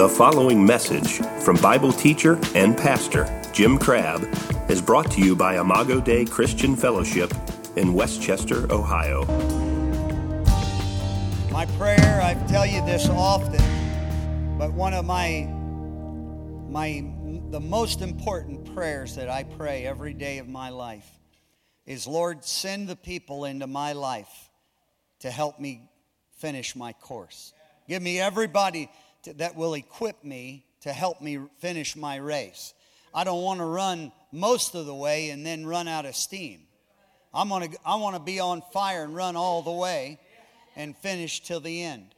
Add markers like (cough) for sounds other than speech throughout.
The following message from Bible teacher and pastor Jim Crabb is brought to you by Imago Dei Christian Fellowship in Westchester, Ohio. My prayer, I tell you this often, but one of my my the most important prayers that I pray every day of my life is Lord, send the people into my life to help me finish my course. Give me everybody to, that will equip me to help me finish my race. I don't want to run most of the way and then run out of steam. I'm gonna, I want to be on fire and run all the way and finish till the end.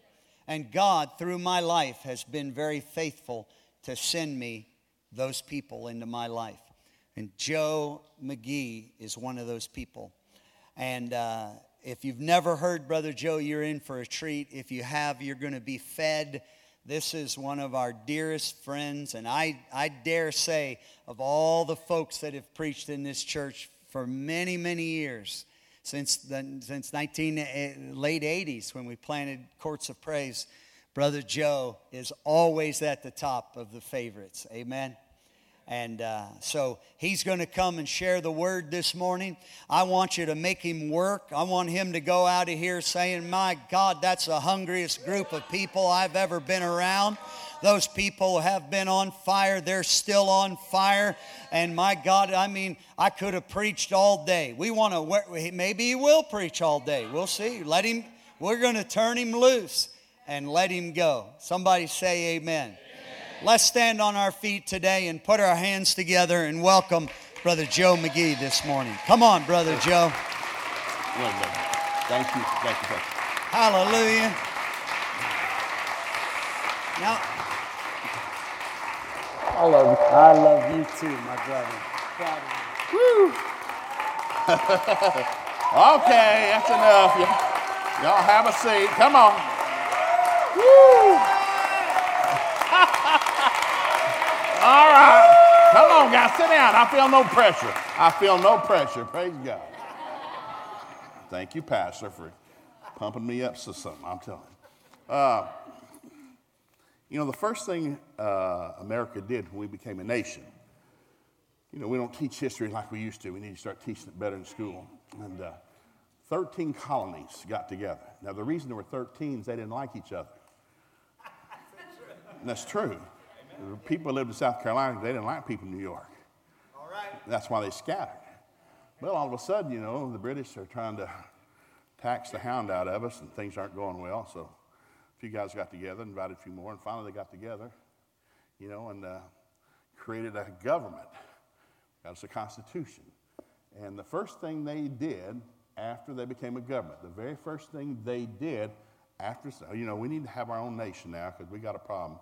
And God, through my life, has been very faithful to send me those people into my life. And Joe McGee is one of those people. And uh, if you've never heard Brother Joe, you're in for a treat. If you have, you're going to be fed. This is one of our dearest friends, and I, I dare say, of all the folks that have preached in this church for many, many years, since the, since 19 eh, late 80s when we planted Courts of Praise, Brother Joe is always at the top of the favorites. Amen. And uh, so he's going to come and share the word this morning. I want you to make him work. I want him to go out of here saying, My God, that's the hungriest group of people I've ever been around. Those people have been on fire. They're still on fire. And my God, I mean, I could have preached all day. We want to, maybe he will preach all day. We'll see. Let him, we're going to turn him loose and let him go. Somebody say amen. Let's stand on our feet today and put our hands together and welcome Brother Joe McGee this morning. Come on, Brother Joe. Thank you. Thank you. Thank you. Hallelujah. Now, I love you. I love you too, my brother. Woo. (laughs) okay, that's enough. Y'all, y'all have a seat. Come on. Woo. All right. Come on, guys. Sit down. I feel no pressure. I feel no pressure. Praise God. Thank you, Pastor, for pumping me up to something. I'm telling you. Uh, you know, the first thing uh, America did when we became a nation, you know, we don't teach history like we used to. We need to start teaching it better in school. And uh, 13 colonies got together. Now, the reason there were 13 is they didn't like each other. And that's true people lived in South Carolina, they didn't like people in New York. All right. That's why they scattered. Well, all of a sudden, you know, the British are trying to tax the hound out of us, and things aren't going well. So a few guys got together, invited a few more, and finally they got together, you know, and uh, created a government. Got us a constitution. And the first thing they did after they became a government, the very first thing they did after, you know, we need to have our own nation now because we got a problem.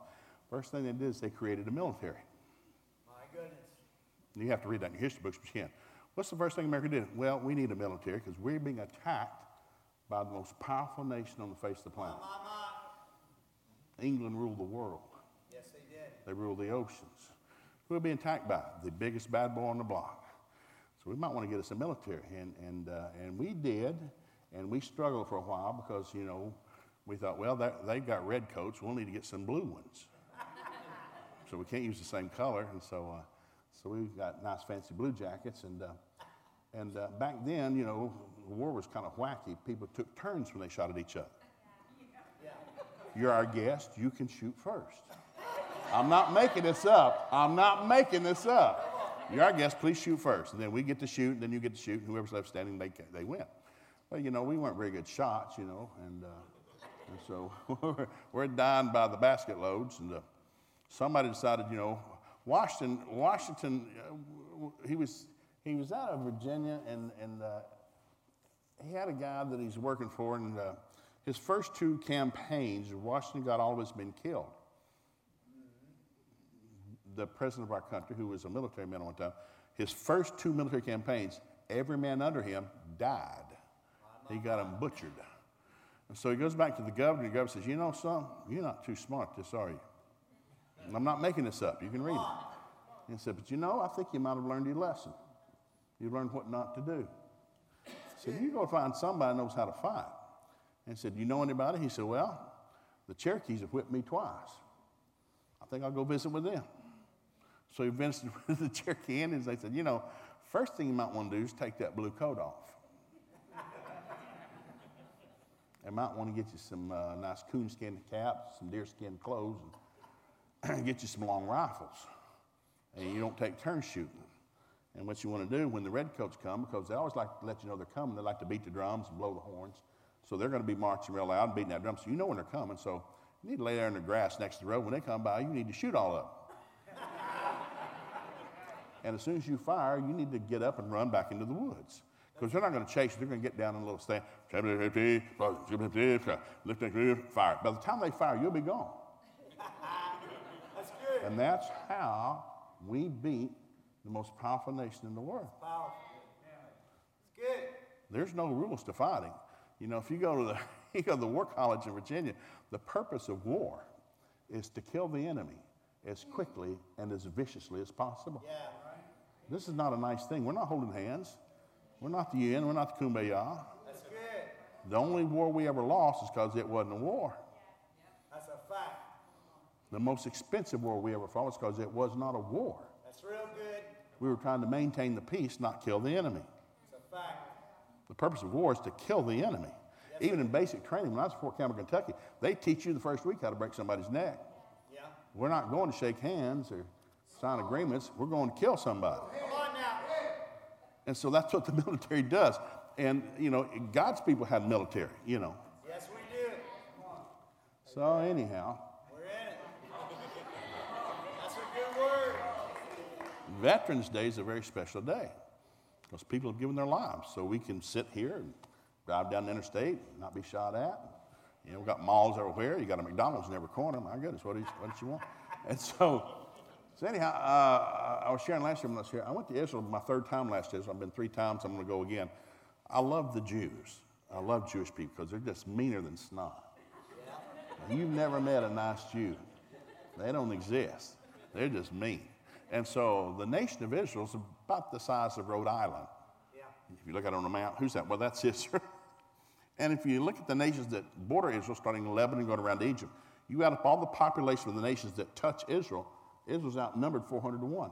First thing they did is they created a military. My goodness. You have to read that in your history books, but you can. What's the first thing America did? Well, we need a military because we're being attacked by the most powerful nation on the face of the planet. England ruled the world. Yes, they did. They ruled the oceans. We're being attacked by? The biggest bad boy on the block. So we might want to get us a military. And, and, uh, and we did, and we struggled for a while because, you know, we thought, well, they've got red coats. We'll need to get some blue ones so we can't use the same color. And so, uh, so we've got nice fancy blue jackets. And, uh, and uh, back then, you know, the war was kind of wacky. People took turns when they shot at each other. You're our guest. You can shoot first. I'm not making this up. I'm not making this up. You're our guest. Please shoot first. And then we get to shoot, and then you get to shoot, and whoever's left standing, they, they win. Well, you know, we weren't very good shots, you know, and, uh, and so (laughs) we're, dying by the basket loads. And uh, somebody decided, you know, Washington, Washington, uh, he was he was out of Virginia, and and uh, he had a guy that he's working for, and uh, his first two campaigns, Washington got all of men killed. The president of our country, who was a military man at one time, his first two military campaigns, every man under him died. He got them butchered. And so he goes back to the governor. The governor says, You know, son, you're not too smart, this are you? I'm not making this up. You can read it. He said, But you know, I think you might have learned your lesson. You learned what not to do. He said, You go find somebody knows how to fight. And he said, You know anybody? He said, Well, the Cherokees have whipped me twice. I think I'll go visit with them. So he visited (laughs) with the Cherokee Indians. They said, you know, first thing you might want to do is take that blue coat off. they might want to get you some uh, nice coonskin caps, some deerskin clothes, and (clears throat) get you some long rifles. And you don't take turns shooting. And what you want to do when the redcoats come, because they always like to let you know they're coming, they like to beat the drums and blow the horns. So they're going to be marching real loud and beating that drum. So you know when they're coming. So you need to lay there in the grass next to the road. When they come by, you need to shoot all of them. (laughs) and as soon as you fire, you need to get up and run back into the woods. Because they're not going to chase you. They're going to get down in a little stand. Fire. By the time they fire, you'll be gone. And that's how we beat the most powerful nation in the world. It's good. There's no rules to fighting. You know, if you go to the (laughs) you go to the War College in Virginia, the purpose of war is to kill the enemy as quickly and as viciously as possible. Yeah. This is not a nice thing. We're not holding hands. We're not the UN. We're not the kumbaya. That's good. The only war we ever lost is because it wasn't a war. That's a fact. The most expensive war we ever fought was because it was not a war. That's real good. We were trying to maintain the peace, not kill the enemy. It's a fact. The purpose of war is to kill the enemy. Even in basic training, when I was at Fort Campbell, Kentucky, they teach you the first week how to break somebody's neck. Yeah. We're not going to shake hands or sign agreements. We're going to kill somebody. Come on now. And so that's what the (laughs) military does. And, you know, God's people had military, you know. Yes, we do. So, anyhow, We're in it. That's a good word. Veterans Day is a very special day because people have given their lives. So we can sit here and drive down the interstate, and not be shot at. You know, we've got malls everywhere. You got a McDonald's in every corner. My goodness, what, is, what do you want? (laughs) And so, so anyhow, uh, I was sharing last year when I was here. I went to Israel my third time last year. So I've been three times. I'm going to go again. I love the Jews. I love Jewish people because they're just meaner than snot. You've never met a nice Jew. They don't exist. They're just mean. And so the nation of Israel is about the size of Rhode Island. Yeah. If you look at it on the map, who's that? Well, that's (laughs) Israel. and if you look at the nations that border Israel, starting in Lebanon, going around Egypt, you add up all the population of the nations that touch Israel, Israel's outnumbered 400 to 1.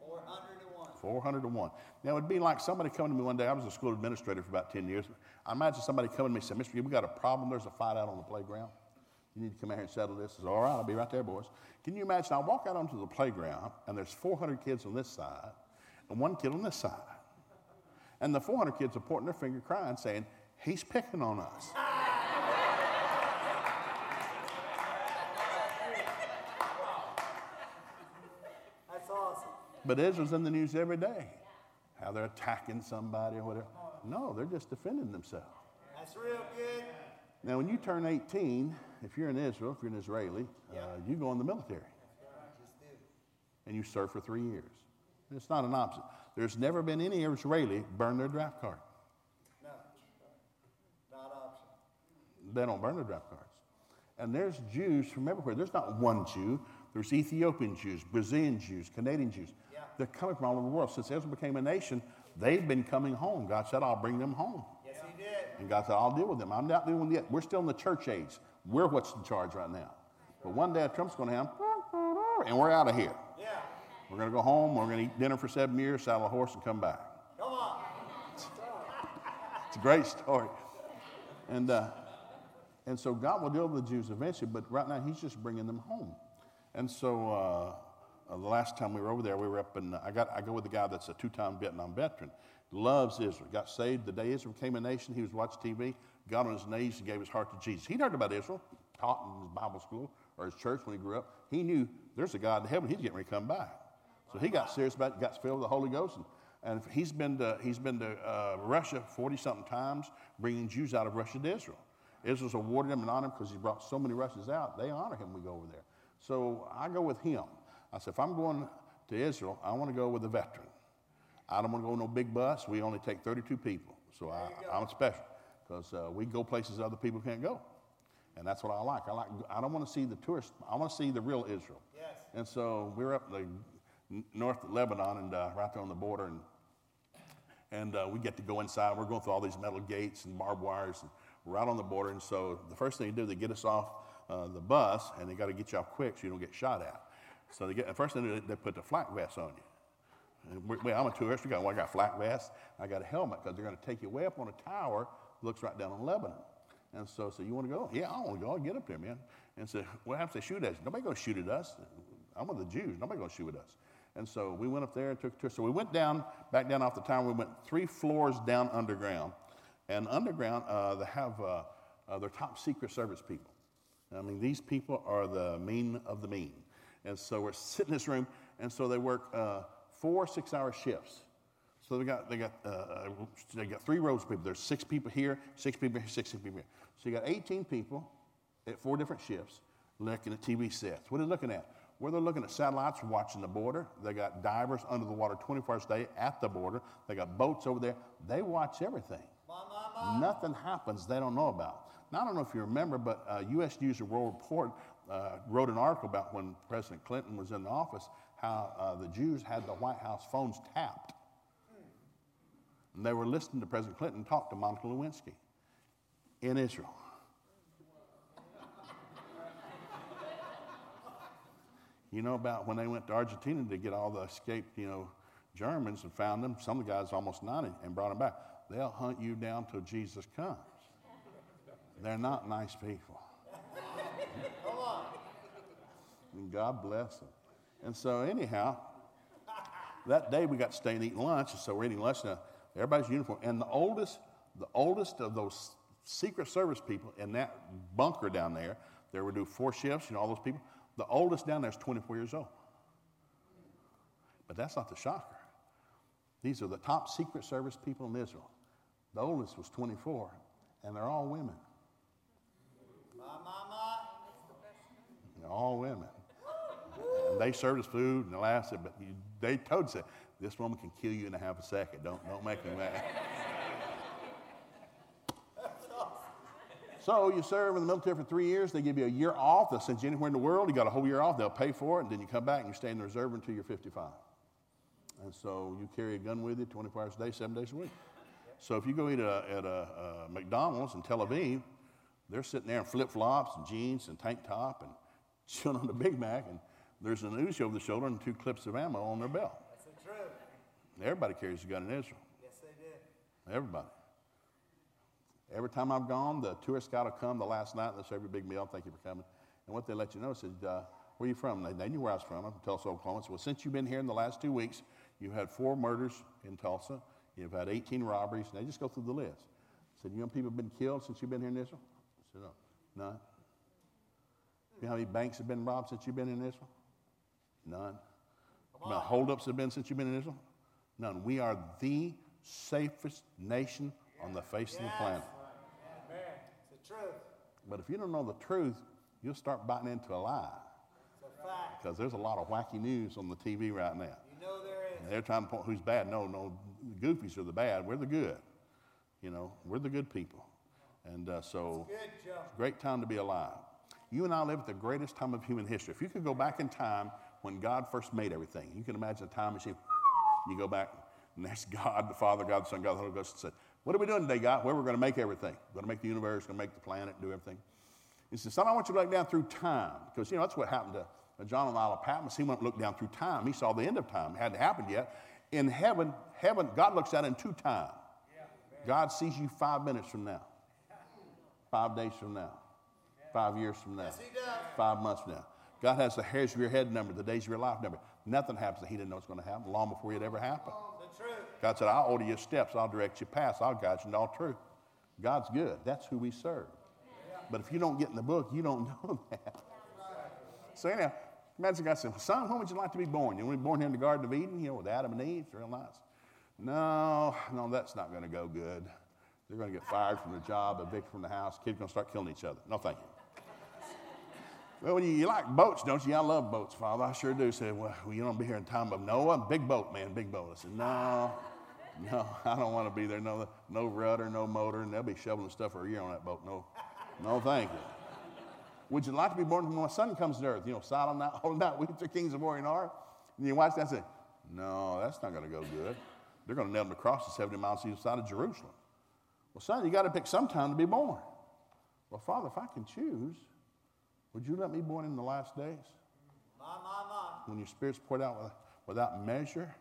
401. 400 to 1. Now, it'd be like somebody coming to me one day. I was a school administrator for about 10 years. I imagine somebody coming to me and saying, Mr. we got a problem. There's a fight out on the playground. You need to come out here and settle this. I said, All right, I'll be right there, boys. Can you imagine? I walk out onto the playground, and there's 400 kids on this side and one kid on this side. And the 400 kids are pointing their finger, crying, saying, He's picking on us. That's awesome. But Israel's in the news every day. How they're attacking somebody or whatever. No, they're just defending themselves. That's real good. Now, when you turn 18, if you're in Israel, if you're an Israeli, uh, you go in the military and you serve for three years. It's not an option. There's never been any Israeli burn their draft card. No. Not option. They don't burn their draft cards. And there's Jews from everywhere. There's not one Jew. There's Ethiopian Jews, Brazilian Jews, Canadian Jews. Yeah. They're coming from all over the world. Since Israel became a nation, they've been coming home. God said, I'll bring them home. Yes, he did. And God said, I'll deal with them. I'm not dealing with them yet. We're still in the church age. We're what's in charge right now. But one day Trump's going to have, and we're out of here. Yeah. We're going to go home. We're going to eat dinner for seven years, saddle a horse, and come back. Come on. It's a great story. And, uh, and so God will deal with the Jews eventually, but right now He's just bringing them home. And so uh, uh, the last time we were over there, we were up in, I, got, I go with a guy that's a two time Vietnam veteran, loves Israel, got saved the day Israel became a nation. He was watching TV, got on his knees, and gave his heart to Jesus. He'd heard about Israel, taught in his Bible school or his church when he grew up. He knew there's a God in heaven, he's getting ready to come back. So he got serious about it, got filled with the Holy Ghost. And, and he's been to, he's been to uh, Russia 40 something times, bringing Jews out of Russia to Israel. Israel's awarded him and honored him because he brought so many Russians out. They honor him when we go over there. So I go with him. I said, if I'm going to Israel, I want to go with a veteran. I don't want to go with no big bus. We only take 32 people. So I, I'm special because uh, we go places other people can't go. And that's what I like. I like. I don't want to see the tourist. I want to see the real Israel. Yes. And so we were up in the north of Lebanon and uh, right there on the border, and and uh, we get to go inside. We're going through all these metal gates and barbed wires, and we're out on the border. And so the first thing they do, they get us off uh, the bus, and they got to get you off quick so you don't get shot at. So they get, first thing they, they put the flak vest on you. And we- we- I'm a tourist. We got, well, I got a flak vest. I got a helmet because they're going to take you way up on a tower looks right down on Lebanon. And so, so you want to go? Yeah, I want to go. I'll get up there, man. And so, what happens? They shoot at you. Nobody going to shoot at us. I'm with the Jews. Nobody going to shoot at us. And so we went up there and took a tour. So we went down, back down off the tower. We went three floors down underground. And underground, uh, they have uh, uh, their top secret service people. I mean, these people are the mean of the mean. And so we're sitting in this room, and so they work uh, four six-hour shifts. So they got they got uh, uh, they got three rows of people. There's six people here, six people here, six people here. So you got 18 people at four different shifts looking at TV sets. What are they looking at? Where they're looking at satellites watching the border. They got divers under the water 24 hours a day at the border. They got boats over there. They watch everything. Nothing happens they don't know about. Now, I don't know if you remember, but uh, U.S. News and World Report uh, wrote an article about when President Clinton was in the office, how uh, the Jews had the White House phones tapped. And they were listening to President Clinton talk to Monica Lewinsky in Israel. You know about when they went to Argentina to get all the escaped, you know, Germans and found them. Some of the guys almost 90 and brought them back. They'll hunt you down till Jesus comes. They're not nice people. Come on. And God bless them. And so anyhow, that day we got to stay and eat lunch, and so we're eating lunch now. Everybody's uniform, and the oldest, the oldest of those Secret Service people in that bunker down there, they would do four shifts, you know, all those people. The oldest down there is 24 years old. But that's not the shocker. These are the top Secret Service people in Israel. The oldest was 24, and they're all women. They're all women. And they served us food and laughed, but they told us, this woman can kill you in a half a second. Don't, don't make me mad. So you serve in the military for three years. They give you a year off. They'll send you anywhere in the world. You got a whole year off. They'll pay for it, and then you come back and you stay in the reserve until you're 55. And so you carry a gun with you 24 hours a day, seven days a week. So if you go eat a, at a, a McDonald's in Tel Aviv, they're sitting there in flip flops and jeans and tank top and (laughs) chilling on the Big Mac, and there's an Uzi over the shoulder and two clips of ammo on their belt. That's the truth. Everybody carries a gun in Israel. Yes, they did. Everybody. Every time I've gone, the tourist guide will come the last night serve you a big meal. Thank you for coming. And what they let you know is, uh, where are you from? They, they knew where I was from. I'm from Tulsa, Oklahoma. So, well, since you've been here in the last two weeks, you've had four murders in Tulsa. You've had 18 robberies. And they just go through the list. I said, you know people have been killed since you've been here in Israel? I said, no. None. You know how many banks have been robbed since you've been in Israel? None. How many holdups have been since you've been in Israel? None. We are the safest nation on the face of the planet. Amen. It's the truth. But if you don't know the truth, you'll start biting into a lie It's a fact. because there's a lot of wacky news on the TV right now. You know there is. And they're trying to point who's bad. No, no, the goofies are the bad. We're the good. You know, we're the good people. And uh, so, Good, great time to be alive. You and I live at the greatest time of human history. If you could go back in time when God first made everything, you can imagine a time machine. You go back, and there's God, the Father, God, the Son, God, the Holy Ghost, and said, What are we doing today, God? Well, we're going to make everything. We're going to make the universe, going to make the planet, do everything. He says, Son, I want you to look down through time. Because, you know, that's what happened to John on the Isle of Patmos. He went and looked down through time. He saw the end of time. It hadn't happened yet. In heaven, heaven, God looks at it in two time. God sees you five minutes from now, five days from now, five years from now, Yes, he does. five months from now. God has the hairs of your head numbered, the days of your life numbered. Nothing happens that He didn't know it's going to happen long before it ever happened. Oh, God said, I'll order your steps, I'll direct your paths, I'll guide you into all truth. God's good. That's who we serve. But if you don't get in the book, you don't (laughs) know that. So anyhow, imagine God said, son, when would you like to be born? You want to be born here in the Garden of Eden, you know, with Adam and Eve? It's real nice. No, no, that's not going to go good. They're going to get fired from the job, evicted from the house. Kids going to start killing each other. No, thank you. Well, you, like boats, don't you? I love boats, Father. I sure do. Said, well, you don't be here in time of Noah. Big boat, man, big boat. I said, no, no, I don't want to be there. No, no rudder, no motor, and they'll be shoveling stuff for a year on that boat. No, no, thank you. Would you like to be born when my son comes to earth? You know, silent night, holy night, we the kings of Orient are. And you watch that and say, no, that's not going to go good. They're going to nail him to the cross at 70 miles east side of Jerusalem. Well, son, you got to pick some time to be born. Well, Father, if I can choose, Would you let me born in the last days? My, my, my. When your spirit's poured out without measure,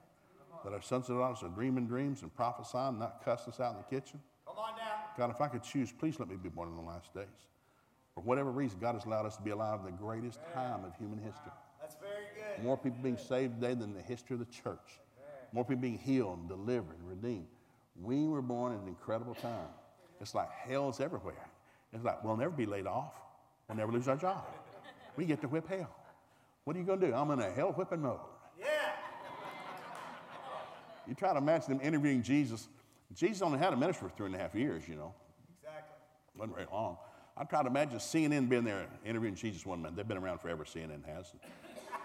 that our sons and daughters are dreaming dreams and prophesying, not cussing us out in the kitchen? Come on now. God, if I could choose, please let me be born in the last days. For whatever reason, God has allowed us to be alive in the greatest time of human history. That's very good. More people being saved today than the history of the church. More people being healed and delivered and redeemed. We were born in an incredible time. It's like hell's everywhere. It's like we'll never be laid off. We'll never lose our job. We get to whip hell. What are you going to do? I'm in a hell whipping mode. Yeah. You try to imagine them interviewing Jesus. Jesus only had a ministry for three and a half years, you know. Exactly. wasn't very long. I try to imagine CNN being there interviewing Jesus one minute. They've been around forever, CNN has.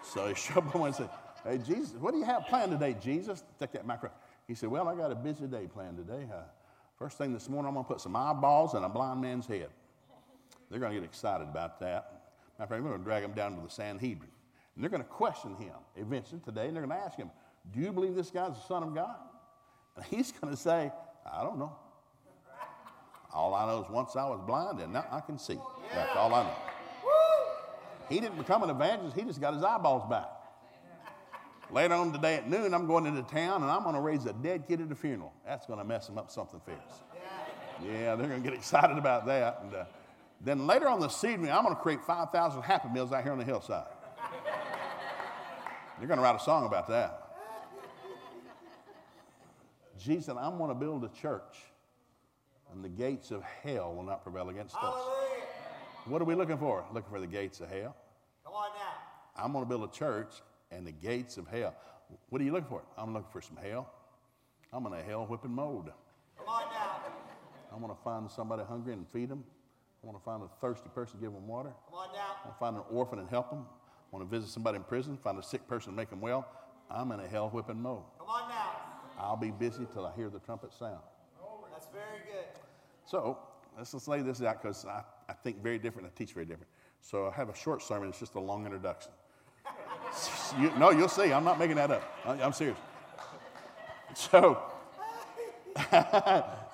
So he showed up (laughs) and said, Hey, Jesus, what do you have planned today, Jesus? Take that microphone. He said, Well, I got a busy day planned today. Uh, first thing this morning, I'm going to put some eyeballs in a blind man's head. They're going to get excited about that. My friend, we're going to drag him down to the Sanhedrin. And they're going to question him eventually today, and they're going to ask him, Do you believe this guy's the Son of God? And he's (laughs) going to say, I don't know. All I know is once I was blind and now I can see. That's all I know. He didn't become an evangelist, he just got his eyeballs back. Later on today at noon, I'm going into town and I'm going to raise a dead kid at a funeral. That's going to mess them up something fierce. Yeah, they're going to get excited about that. And uh, then later on this evening, I'm going to create 5,000 Happy Meals out here on the hillside. They're going to write a song about that. Jesus said, I'm going to build a church, and the gates of hell will not prevail against us. What are we looking for? Looking for the gates of hell. Come on now. I'm going to build a church and the gates of hell. What are you looking for? I'm looking for some hell. I'm in a hell whipping mode. Come on now. I'm going to find somebody hungry and feed them. I want to find a thirsty person, give them water. Come on now. I want to find an orphan and help them. I want to visit somebody in prison, find a sick person and make them well. I'm in a hell whipping mode. Come on now. I'll be busy till I hear the trumpet sound. That's very good. So let's just lay this out because I, I think very different. I teach very different. So I have a short sermon. It's just a long introduction. (laughs) you, no, you'll see. I'm not making that up. I, I'm serious. So, (laughs)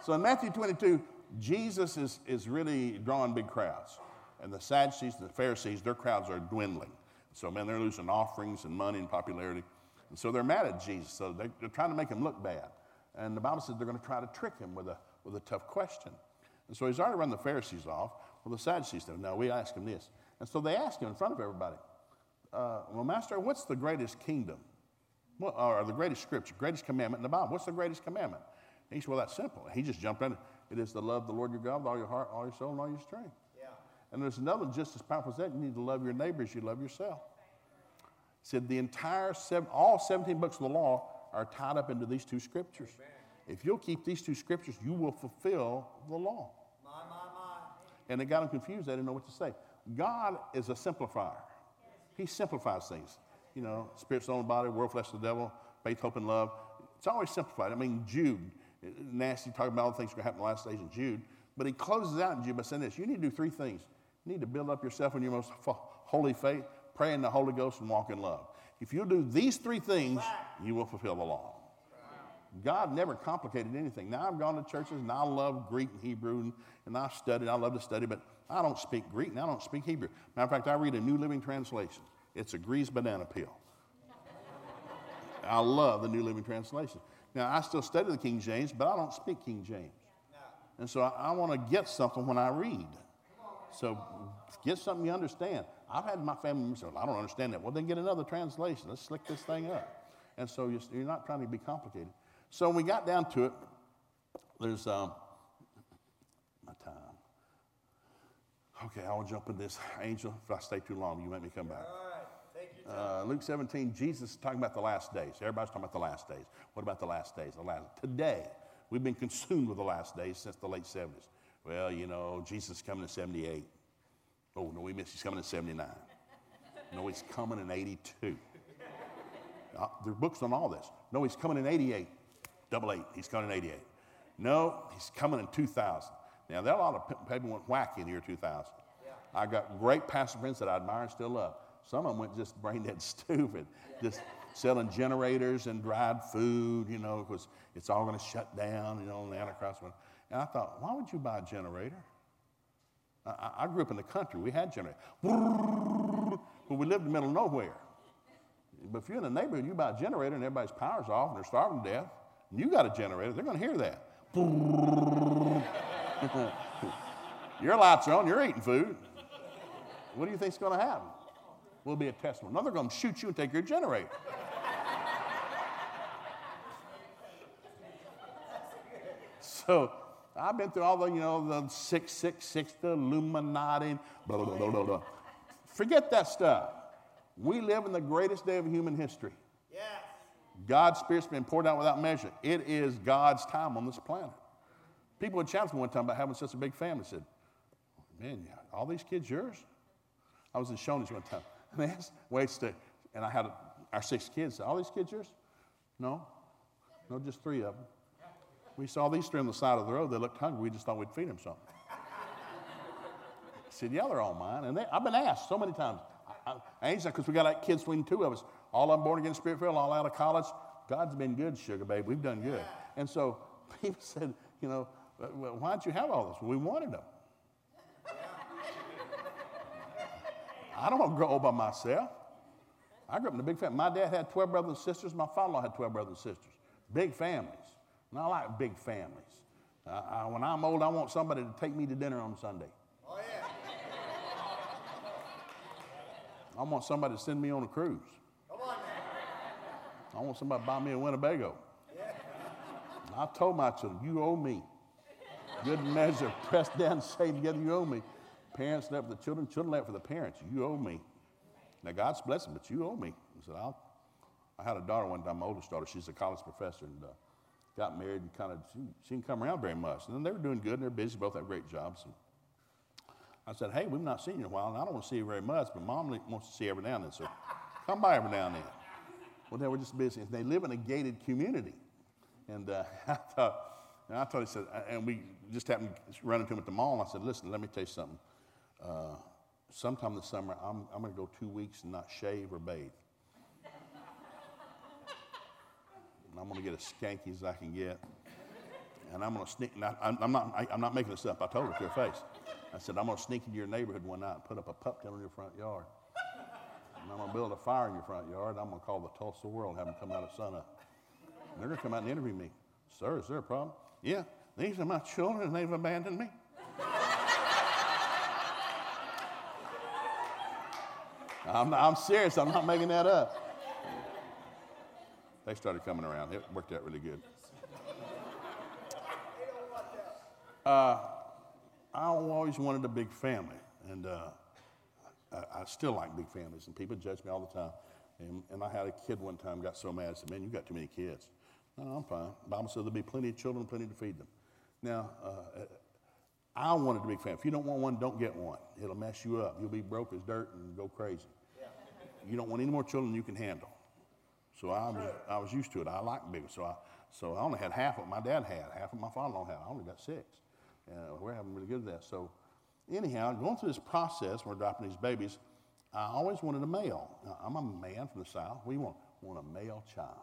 so in Matthew 22, Jesus is, is really drawing big crowds. And the Sadducees and the Pharisees, their crowds are dwindling. So, man, they're losing offerings and money and popularity. And so they're mad at Jesus. So they, they're trying to make him look bad. And the Bible says they're going to try to trick him with a, with a tough question. And so he's already run the Pharisees off. Well, the Sadducees said, No, we ask him this. And so they ask him in front of everybody, uh, Well, Master, what's the greatest kingdom? Or the greatest scripture, greatest commandment in the Bible? What's the greatest commandment? And he said, Well, that's simple. And he just jumped in. It is to love the Lord your God with all your heart, all your soul, and all your strength. Yeah. And there's another one just as powerful as that. You need to love your neighbor as you love yourself. He said the entire seven, all 17 books of the law are tied up into these two scriptures. If you'll keep these two scriptures, you will fulfill the law. My, my, my. And they got them confused. They didn't know what to say. God is a simplifier. He simplifies things. You know, spirit, soul, and body, world, flesh, the devil, faith, hope, and love. It's always simplified. I mean, Jude, nasty, talking about all the things that are going to happen in the last days in Jude. But he closes out in Jude by saying this you need to do three things. You need to build up yourself in your most holy faith, pray in the Holy Ghost, and walk in love. If you'll do these three things, you will fulfill the law. God never complicated anything. Now I've gone to churches and I love Greek and Hebrew and, and I've studied, I love to study, but I don't speak Greek and I don't speak Hebrew. Matter of fact, I read a New Living Translation. It's a greased banana peel. I love the New Living Translation. Now I still study the King James, but I don't speak King James. And so I, I want to get something when I read. So get something you understand. I've had my family say, well, I don't understand that. Well, then get another translation. Let's slick this thing up. And so you're, you're not trying to be complicated. So when we got down to it, there's um, my time. Okay, I'll jump in this. Angel, if I stay too long, you make me come back. All right. Take your time. Uh, Luke 17, Jesus is talking about the last days. Everybody's talking about the last days. What about the last days? The last today, we've been consumed with the last days since the late 70s. Well, you know, Jesus is coming in 78. Oh, no, we missed. He's coming in 79. No, he's coming in 82. Uh, there are books on all this. No, he's coming in 88. Double eight. He's coming in 88. No, he's coming in 2000. Now, there are a lot of people went wacky in the year 2000. I got great pastor friends that I admire and still love. Some of them went just brain dead (laughs) stupid, just selling generators and dried food, you know, because it's all going to shut down, you know, and the Antichrist went. And I thought, why would you buy a generator? I, I grew up in the country. We had generators. (laughs) But we lived in the middle of nowhere. But if you're in a neighborhood, you buy a generator and everybody's power's off and they're starving to death, and you got a generator, they're going to hear that. (laughs) your lights are on, you're eating food. What do you think's going to happen? Will be a testimony. No, they're going to shoot you and take your generator. so I've been through all the, you know, the 666, the Illuminati, blah, blah, blah, blah, blah. Forget that stuff. We live in the greatest day of human history. Yes. God's Spirit's been poured out without measure. It is God's time on this planet. People would challenge me one time about having such a big family. I said, Man, all these kids yours? I was in Shoney's one time. (laughs) Wait, stay. And I had our six kids. All these kids yours? No. No, just three of them. We saw these three on the side of the road. They looked hungry. We just thought we'd feed them something. I (laughs) said, Yeah, they're all mine. And they, I've been asked so many times. I, I because we got like kids between two of us. All born again, spirit filled, all out of college. God's been good, sugar babe. We've done good. And so (laughs) people said, You know, why don't you have all this? Well, we wanted them. I don't want to grow old by myself. I grew up in a big family. My dad had 12 brothers and sisters. My father-in-law had 12 brothers and sisters. Big families. And I like big families. Uh, I, when I'm old, I want somebody to take me to dinner on Sunday. Oh, yeah. I want somebody to send me on a cruise. Come on I want somebody to buy me a Winnebago. Yeah. I told my children, you owe me. Good measure, pressed down, saved together, you owe me. Parents left for the children, children left for the parents. You owe me. Now, God's blessing, but you owe me. I said, I'll, I had a daughter one time, my oldest daughter, she's a college professor, and uh, got married and kind of, she, she didn't come around very much. And then they were doing good, and they're busy, both have great jobs. And I said, hey, we've not seen you in a while, and I don't want to see you very much, but mom wants to see you every now and then, so come by every now and then. Well, they were just busy. They live in a gated community. And uh, (laughs) I thought, and I told him, said, and we just happened to run into him at the mall, and I said, listen, let me tell you something. Uh, sometime this summer, I'm, I'm going to go two weeks and not shave or bathe. and I'm going to get as skanky as I can get. And I'm going to sneak, I'm, I'm, not, I, am not making this up. I told her to her face. I said, I'm going to sneak into your neighborhood one night and put up a pup tent in your front yard. And I'm going to build a fire in your front yard. I'm going to call the Tulsa World, have them come out at sunup. And they're going to come out and interview me. Sir, is there a problem? Yeah, these are my children and they've abandoned me. I'm, I'm serious. I'm not making that up. They started coming around. It worked out really good. Uh, I always wanted a big family, and uh, I, I, still like big families. And people judge me all the time. And, and, I had a kid one time got so mad. I said, "Man, you got too many kids." No, I'm fine. The Bible says there'll be plenty of children, plenty to feed them. Now, uh, I wanted a big family. If you don't want one, don't get one. It'll mess you up. You'll be broke as dirt and go crazy you don't want any more children you can handle. So I was, I was used to it. I like bigger. So I, so I only had half what my dad had, half of my father-in-law had. I only got six. Uh, we're having really good at that. So anyhow, going through this process, we're adopting these babies, I always wanted a male. Now, I'm a man from the South. We want, want a male child.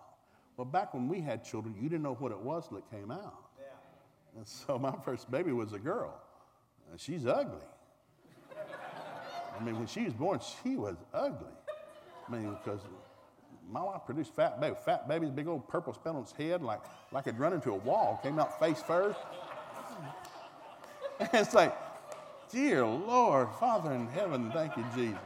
Well, back when we had children, you didn't know what it was till it came out. Yeah. And so my first baby was a girl. And she's ugly. I mean, when she was born, she was ugly. I mean, because my wife produced fat baby. Fat baby's big old purple spot on its head, like, like it'd run into a wall, came out face first. And (laughs) it's like, dear Lord, Father in heaven, thank you, Jesus. (laughs)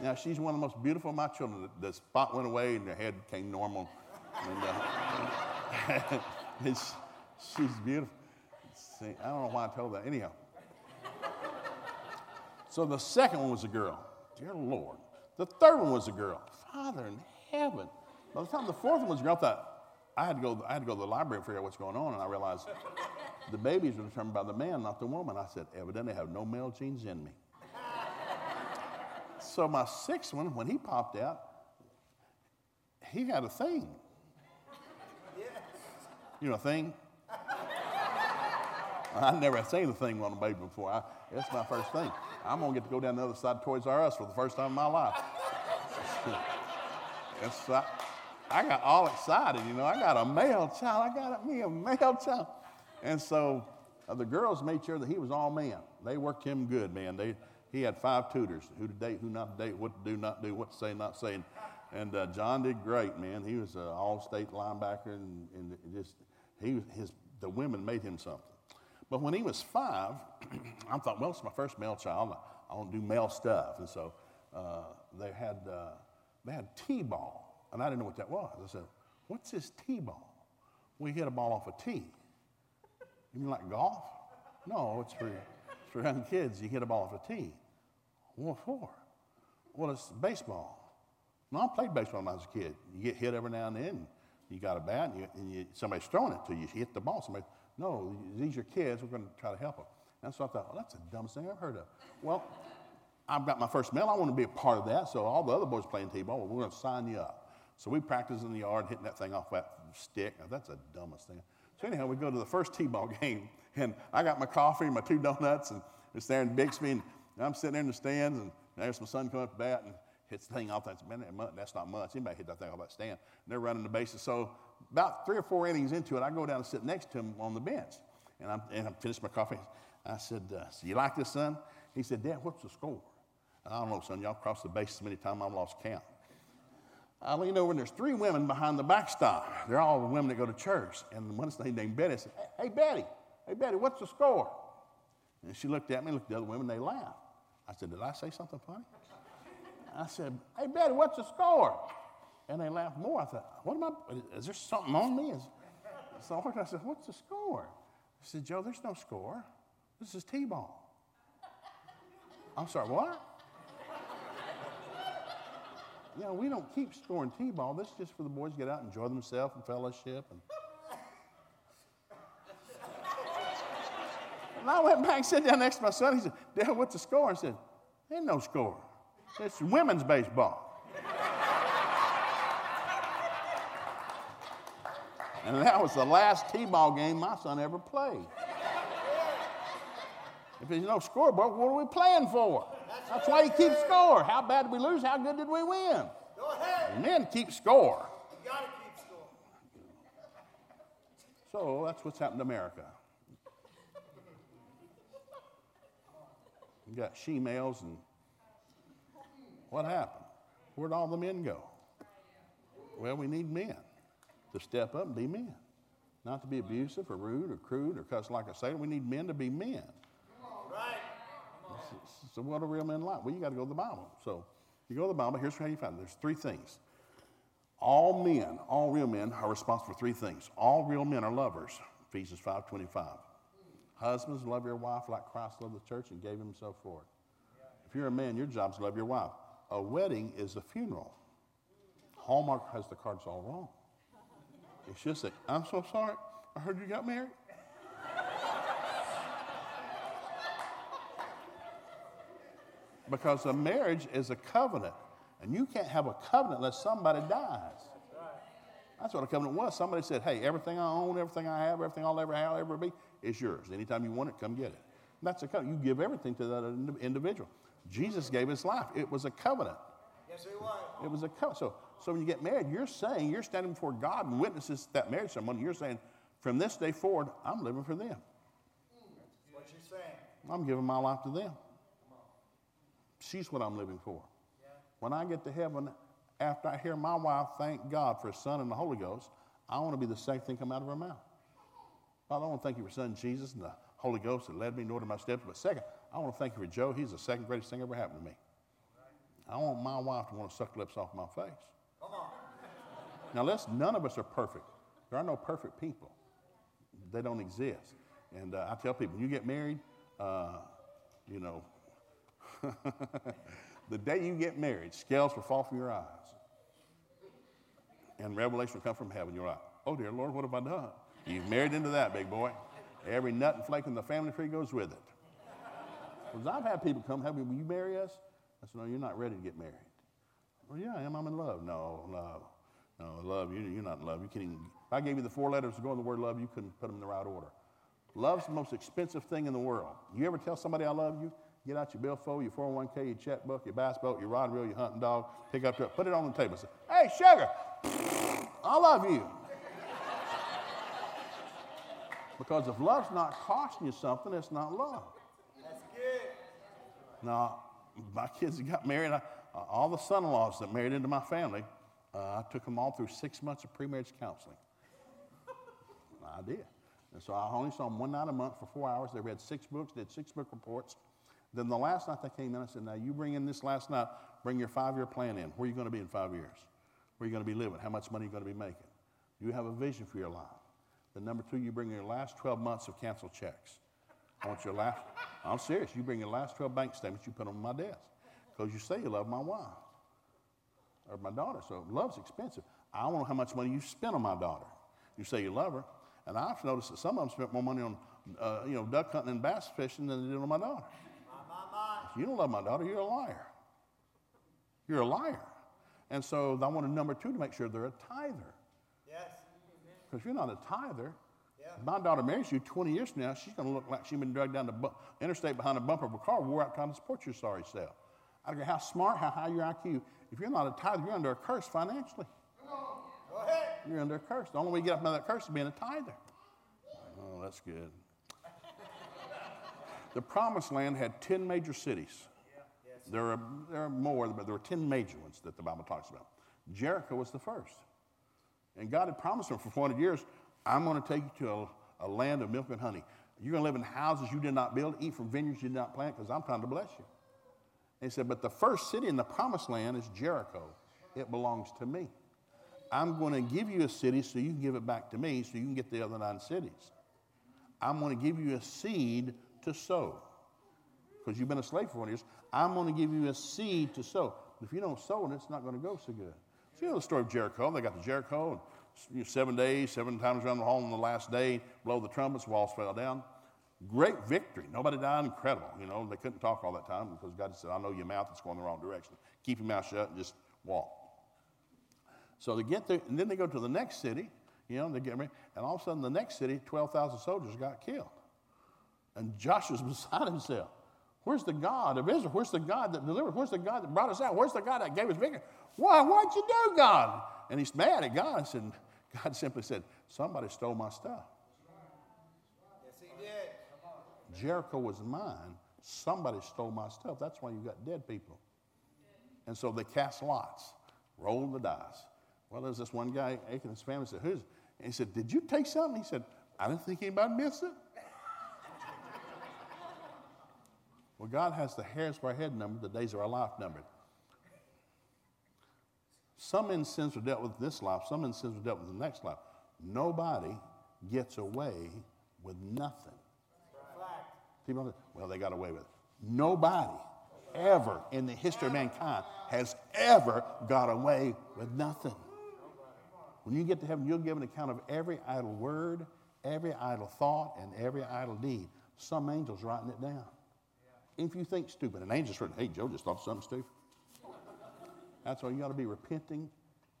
Now, she's one of the most beautiful of my children. The, spot went away and her head came normal. And, uh, (laughs) she's beautiful. See, I don't know why I told that. Anyhow, so the second one was a girl. Dear Lord. The third one was a girl. Father in heaven. By the time the fourth one was a girl, I thought, I had to go, I had to go to the library and figure out what's going on. And I realized the babies were determined by the man, not the woman. I said, evidently I have no male genes in me. so my sixth one, when he popped out, he had a thing. You know, a thing? I never seen a thing on a baby before. I, it's my first thing. I'm to get to go down the other side of Toys R Us for the first time in my life. (laughs) it's, I got all excited, you know. I got a male child. I got me a male child. and so uh, the girls made sure that he was all man. They worked him good, man. They, he had five tutors who to date, who not to date, what to do, not do, what to say, not say. And, and uh, John did great, man. He was an all-state linebacker, and, and just he his the women made him something. But when he was five, (clears throat) I thought, well, it's my first male child. I don't do male stuff, and so uh, they had uh, they had t-ball, and I didn't know what that was. I said, "What's this t-ball?" We hit a ball off a tee. You mean like golf? No, it's for, it's for young kids. You hit a ball off a tee. What for? Well, it's baseball. No, I played baseball when I was a kid. You get hit every now and then. You got a bat, and, you, and you, somebody's throwing it to you. You hit the ball. Somebody, no, these are kids. We're going to try to help them. And so I thought, well, that's the dumbest thing I've heard of. Well, I've got my first medal. I want to be a part of that. So all the other boys playing t-ball, we're going to sign you up. So we practice in the yard, hitting that thing off that stick. Now, that's the dumbest thing. So anyhow, we go to the first t-ball (laughs) game, and I got my coffee and my two donuts, and it's there in Bixby, and I'm sitting there in the stands, and there's my son come up to bat and hits the thing off. That's, man, that's not much. Anybody hit that thing off that stand. And they're running the bases. So about three or four innings into it, I go down and sit next to him on the bench, and I'm, and I'm finished my coffee. I said, uh, so you like this, son? He said, Dad, what's the score? I don't know, son. Y'all crossed the bases many times I've lost count. I leaned over and there's three women behind the backstop. They're all the women that go to church. And the one named Betty said, Hey, Betty, hey, Betty, what's the score? And she looked at me, looked at the other women, they laughed. I said, Did I say something funny? I said, Hey, Betty, what's the score? And they laughed more. I thought, What am I? Is there something on me? So I said, What's the score? He said, Joe, there's no score. This is T ball. I'm sorry, what? you know, we don't keep scoring T-ball. This is just for the boys to get out and enjoy themselves and fellowship. And, and I went back and sat down next to my son. He said, Dad, what's the score? I said, ain't no score. It's women's baseball. And that was the last T-ball game my son ever played. If there's no scoreboard, what are we playing for? That's why you keep score. How bad did we lose? How good did we win? Go ahead. And then keep score. You got to keep score. So that's what's happened to America. You got she males and what happened? Where'd all the men go? Well, we need men to step up and be men. Not to be abusive or rude or crude or cuss like a sailor. We need men to be men. Right. So what are real men like? Well, you got to go to the Bible. So you go to the Bible. Here's how you find it. There's three things. All men, all real men, are responsible for three things. All real men are lovers. Ephesians 5:25. Husbands, love your wife like Christ loved the church and gave himself for it. If you're a man, your job is to love your wife. A wedding is a funeral. Hallmark has the cards all wrong. It's just that I'm so sorry. I heard you got married. Because a marriage is a covenant. And you can't have a covenant unless somebody dies. That's what a covenant was. Somebody said, hey, everything I own, everything I have, everything I'll ever have, ever be, is yours. Anytime you want it, come get it. And that's a covenant. You give everything to that individual. Jesus gave his life. It was a covenant. Yes, it was. It was a covenant. So, so when you get married, you're saying, you're standing before God and witnesses that marriage ceremony. You're saying, from this day forward, I'm living for them. That's what you're saying. I'm giving my life to them. She's what I'm living for. Yeah. When I get to heaven, after I hear my wife thank God for His Son and the Holy Ghost, I want to be the second thing come out of her mouth. Father, I want to thank you for Son Jesus and the Holy Ghost that led me in order my steps. But second, I want to thank you for Joe. He's the second greatest thing ever happened to me. I want my wife to want to suck lips off my face. Come on. Now, listen, none of us are perfect. There are no perfect people. They don't exist. And uh, I tell people, when you get married, uh, you know, (laughs) the day you get married, scales will fall from your eyes. And revelation will come from heaven. You're like, oh dear Lord, what have I done? You've married into that, big boy. Every nut and flake in the family tree goes with it. Because I've had people come, have me, will you marry us? I said, no, you're not ready to get married. Well, yeah, I am. I'm in love. No, love. No, love, you, you're not in love. You can't even, if I gave you the four letters to go in the word love, you couldn't put them in the right order. Love's the most expensive thing in the world. You ever tell somebody I love you? Get out your billfold, your 401k, your checkbook, your bass boat, your rod reel, your hunting dog, pick up, your, put it on the table. Say, hey, sugar, I love you. Because if love's not costing you something, it's not love. That's good. Now, my kids that got married, I, uh, all the son in laws that married into my family, uh, I took them all through six months of pre marriage counseling. I did. And so I only saw them one night a month for four hours. They read six books, did six book reports. Then the last night they came in, I said, Now you bring in this last night, bring your five year plan in. Where are you going to be in five years? Where are you going to be living? How much money are you going to be making? You have a vision for your life? Then number two, you bring your last 12 months of canceled checks. I want your last, I'm serious, you bring your last 12 bank statements, you put them on my desk. Because you say you love my wife or my daughter. So love's expensive. I want to know how much money you spent on my daughter. You say you love her. And I've noticed that some of them spent more money on, uh, you know, duck hunting and bass fishing than they did on my daughter. If you don't love my daughter, you're a liar. You're a liar. And so I want a number two to make sure they're a tither. Yes. Because if you're not a tither. My daughter marries you 20 years from now, she's going to look like she's been dragged down the bu- interstate behind a bumper of a car, wore out trying to support your sorry self. I don't care how smart, how high your IQ. If you're not a tither, you're under a curse financially. Go ahead. You're under a curse. The only way you get up out of that curse is being a tither. Oh, that's good. the promised land had 10 major cities. There are, there are more, but there were 10 major ones that the Bible talks about. Jericho was the first. And God had promised them for 400 years, I'm going to take you to a, a land of milk and honey. You're going to live in houses you did not build, eat from vineyards you did not plant, because I'm trying to bless you. And he said, But the first city in the promised land is Jericho. It belongs to me. I'm going to give you a city so you can give it back to me so you can get the other nine cities. I'm going to give you a seed to sow because you've been a slave for one years. I'm going to give you a seed to sow. If you don't sow it, it's not going to go so good. So you know the story of Jericho. They got to Jericho, and seven days, seven times around the hall on the last day, blow the trumpets, walls fell down. Great victory. Nobody died. Incredible. You know, they couldn't talk all that time because God said, I know your mouth is going the wrong direction. Keep your mouth shut and just walk. So they get there, and then they go to the next city, you know, they get ready, and all of a sudden the next city, 12,000 soldiers got killed. And Joshua's (laughs) beside himself. Where's the God of Israel? Where's the God that delivered? Where's the God that brought us out? Where's the God that gave us victory? Why? What'd you do, God? And he's mad at God. And God simply said, Somebody stole my stuff. Yes, he did. Jericho was mine. Somebody stole my stuff. That's why you got dead people. And so they cast lots, rolled the dice. Well, there's this one guy, Achan, his family said, Who's? And he said, Did you take something? He said, I didn't think anybody missed it. (laughs) Well, God has the hairs of our head numbered, the days of our life numbered. Some sins are dealt with this life, some sins are dealt with the next life. Nobody gets away with nothing. People, well, they got away with it. Nobody ever in the history of mankind has ever got away with nothing. When you get to heaven, you'll give an account of every idle word, every idle thought, and every idle deed. Some angel's writing it down if you think stupid. An angel's written, hey, Joe just thought something stupid. That's why you got to be repenting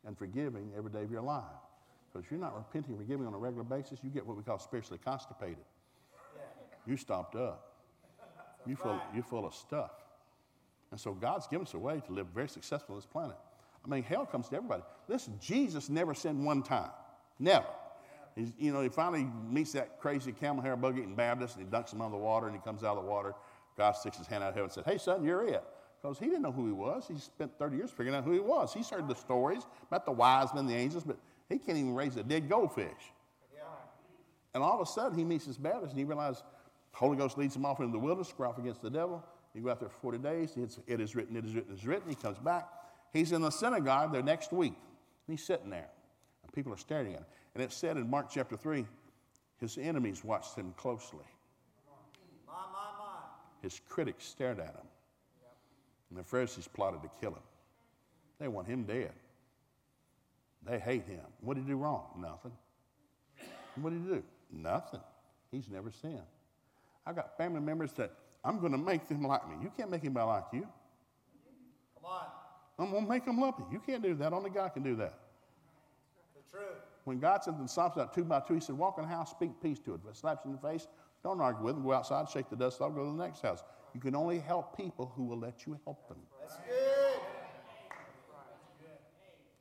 and forgiving every day of your life. Because if you're not repenting and forgiving on a regular basis, you get what we call spiritually constipated. You stopped up. You full, you full of stuff. And so God's given us a way to live very successful on this planet. I mean, hell comes to everybody. Listen, Jesus never sinned one time. Never. He's, you know, he finally meets that crazy camel hair bug eating Baptist and he dunks him under the water and he comes out of the water God sticks his hand out of heaven and says, Hey, son, you're it. Because he didn't know who he was. He spent 30 years figuring out who he was. He's heard the stories about the wise men, the angels, but he can't even raise a dead goldfish. Yeah. And all of a sudden, he meets his Baptist and he realizes the Holy Ghost leads him off into the wilderness, off against the devil. He goes out there for 40 days. It's, it is written, it is written, it is written. He comes back. He's in the synagogue there next week. And he's sitting there. And people are staring at him. And it said in Mark chapter 3, his enemies watched him closely. His critics stared at him. And the Pharisees plotted to kill him. They want him dead. They hate him. What did he do wrong? Nothing. What did he do? Nothing. He's never sinned. I've got family members that I'm going to make them like me. You can't make anybody like you. Come on. I'm going to make them love me. You can't do that. Only God can do that. The truth. When God said in Psalms about two by two, he said, Walk in the house, speak peace to it. If it slaps you in the face, don't argue with them. Go outside, shake the dust off, go to the next house. You can only help people who will let you help them. That's good.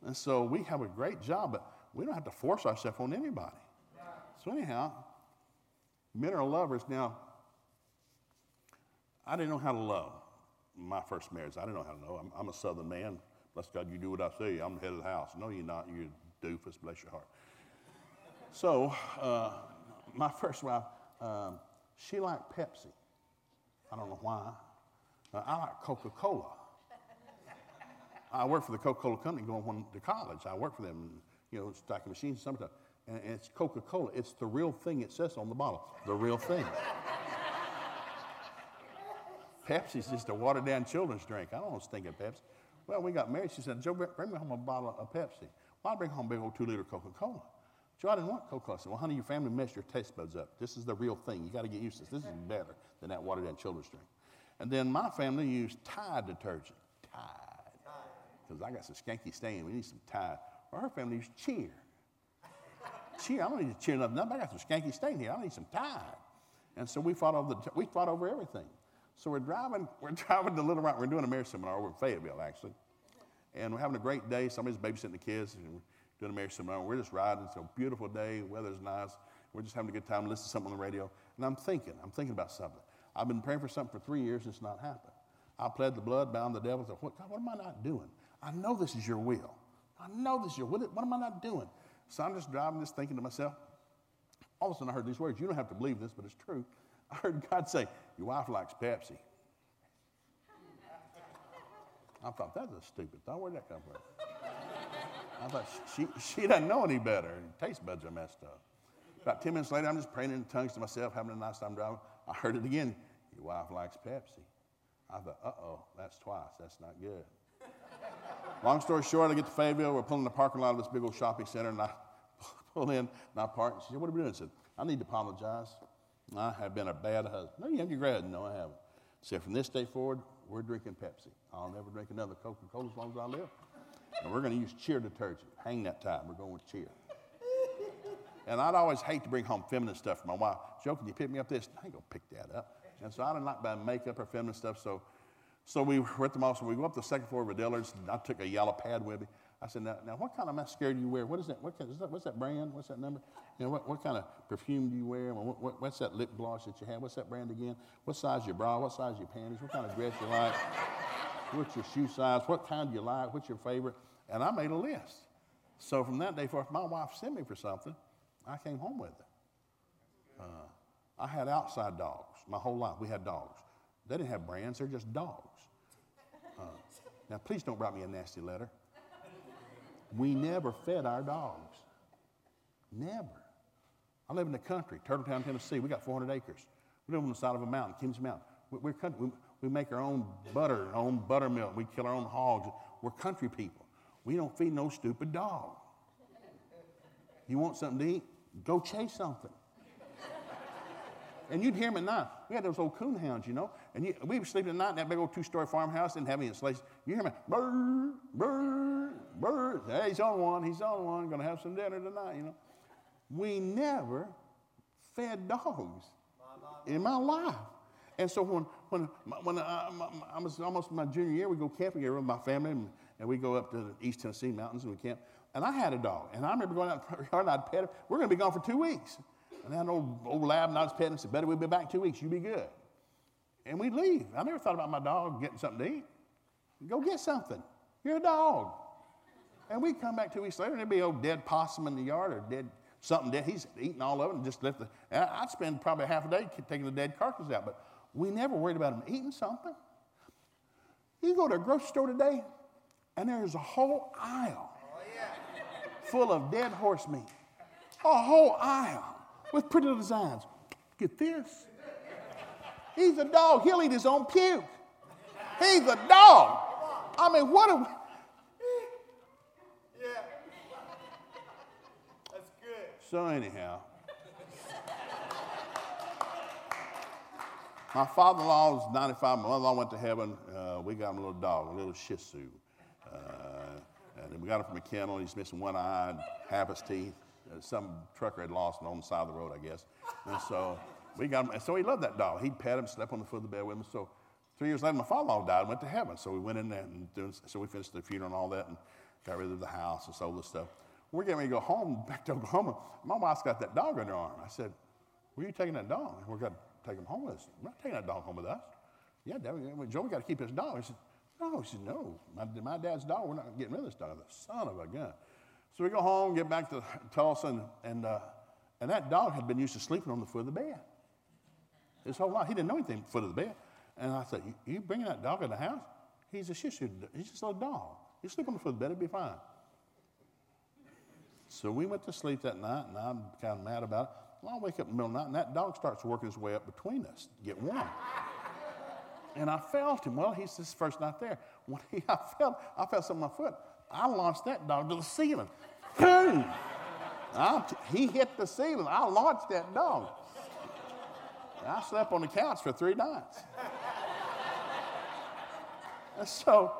And so we have a great job, but we don't have to force ourselves on anybody. So anyhow, Men are lovers. Now, I didn't know how to love my first marriage. I didn't know how to know. I'm, I'm a southern man. Bless God, you do what I say. I'm the head of the house. No, you're not. You're a doofus. Bless your heart. So, uh, my first wife, um, she liked Pepsi. I don't know why. Uh, I like Coca Cola. (laughs) I worked for the Coca Cola company going to college. I worked for them, you know, stacking machines summertime. And, and it's Coca Cola. It's the real thing it says on the bottle. The real thing. (laughs) Pepsi's just a watered down children's drink. I don't want to stink of Pepsi. Well, we got married. She said, Joe, bring me home a bottle of Pepsi. Well, I bring home a big old two liter Coca Cola. Joe, I didn't want. I said, Well, honey, your family messed your taste buds up. This is the real thing. You got to get used to this. This is better than that watered down children's drink. And then my family used Tide detergent. Tide. Because I got some skanky stain. We need some Tide. Well, her family used Cheer. Cheer. I don't need to cheer nothing up. I got some skanky stain here. I need some Tide. And so we fought over, the, we fought over everything. So we're driving, (laughs) we're driving to Little Rock. We're doing a marriage seminar over in Fayetteville, actually. And we're having a great day. Somebody's babysitting the kids. And doing a marriage seminar. We're just riding. It's a beautiful day. Weather's nice. We're just having a good time, listening to something on the radio. And I'm thinking, I'm thinking about something. I've been praying for something for three years. And it's not happened. I pled the blood, bound the devil. Said, what, God, what am I not doing? I know this is your will. I know this is your will. What, what am I not doing? So I'm just driving, this thinking to myself. All of a sudden, I heard these words. You don't have to believe this, but it's true. I heard God say, Your wife likes Pepsi. I thought, that's a stupid thought. Where'd that come from? I thought, she, she doesn't know any better. taste buds are messed up. About 10 minutes later, I'm just praying in tongues to myself, having a nice time driving. I heard it again. Your wife likes Pepsi. I thought, uh oh, that's twice. That's not good. Long story short, I get to Fayetteville. We're pulling in the parking lot of this big old shopping center, and I (laughs) pull in and I park. She said, What are we doing? I said, I need to apologize. I have been a bad husband. No, you have your grad. No, I haven't. Said, From this day forward, we're drinking Pepsi. I'll never drink another Coca Cola as long as I live. And we're going to use cheer detergent. Hang that time. We're going with cheer. (laughs) And I'd always hate to bring home feminine stuff for my wife. Joe, can you pick me up this? I ain't going to pick that up. And so I didn't like buying makeup or feminine stuff. So, so we were at the mall. So we go up the second floor of a Dillard's. I took a yellow pad with me. I said, now, now what kind of mascara do you wear? What is that? What kind, is that what's that brand? What's that number? You know, what, what kind of perfume do you wear? What, what, what's that lip gloss that you have? What's that brand again? What size your bra? What size your panties? What kind of dress you like? What's your shoe size? What kind do you like? What's your favorite? And I made a list. So from that day forth, my wife sent me for something. I came home with it. Uh, I had outside dogs my whole life. We had dogs. They didn't have brands, they're just dogs. Uh, now, please don't write me a nasty letter. We never fed our dogs. Never. I live in the country, Turtletown, Tennessee. We got 400 acres. We live on the side of a mountain, Kings Mountain. We're country. We, we make our own butter, our own buttermilk. We kill our own hogs. We're country people. We don't feed no stupid dog. You want something to eat? Go chase something. And you'd hear them at night. We had those old coon hounds, you know. And you, we were sleeping at night in that big old two story farmhouse, didn't have any insulation. You hear me, brr, brr, brr. Hey, he's on one, he's on one, gonna have some dinner tonight, you know. We never fed dogs in my life. And so when, when, when I, I was almost my junior year, we go camping here with my family, and, and we go up to the East Tennessee mountains and we camp. And I had a dog, and I remember going out in the yard and I'd pet. We're going to be gone for two weeks. And then old, old lab and I was petting said, Better we'll be back two weeks. You be good. And we'd leave. I never thought about my dog getting something to eat. Go get something. You're a dog. And we'd come back two weeks later and there'd be old dead possum in the yard or dead something dead. He's eating all of it and just left the. I'd spend probably half a day taking the dead carcass out, but we never worried about him eating something. You go to a grocery store today, and there's a whole aisle full of dead horse meat. A whole aisle with pretty little designs. Get this. He's a dog. He'll eat his own puke. He's a dog. I mean, what a. Yeah. That's good. So, anyhow, my father in law was 95. My mother in law went to heaven. Uh, we got him a little dog, a little Shih Tzu. Uh, and we got him from a kennel. He's missing one eye and half his teeth. Uh, some trucker had lost him on the side of the road, I guess. And so we got him. And so he loved that dog. He'd pet him, slept on the foot of the bed with him. So three years later, my father-in-law died and went to heaven. So we went in there and doing, so we finished the funeral and all that and got rid of the house and sold the stuff. We're getting ready to go home, back to Oklahoma. My wife's got that dog in her arm. I said, Where are you taking that dog? We're going to take him home with us. We're not taking that dog home with us. Yeah, Dad, we got to keep his dog. He said, No. He said, No. My, my dad's dog, we're not getting rid of this dog. The son of a gun. So we go home, get back to Tulsa, and, and, uh, and that dog had been used to sleeping on the foot of the bed. His whole life. He didn't know anything foot of the bed. And I said, You, bringing that dog in the house? He's a shih tzu. He's just a little dog. You sleep on the foot of the bed, it'll be fine. So we went to sleep that night, and I'm kind of mad about it. Well, I wake up in the middle of the night, and that dog starts working his way up between us to get warm. And I felt him. Well, he's this first night there. (laughs) When he, I felt, I felt something on my foot. I launched that dog to the ceiling. Boom! he hit the ceiling. I launched that dog. I slept on the couch for three nights. (laughs) and so,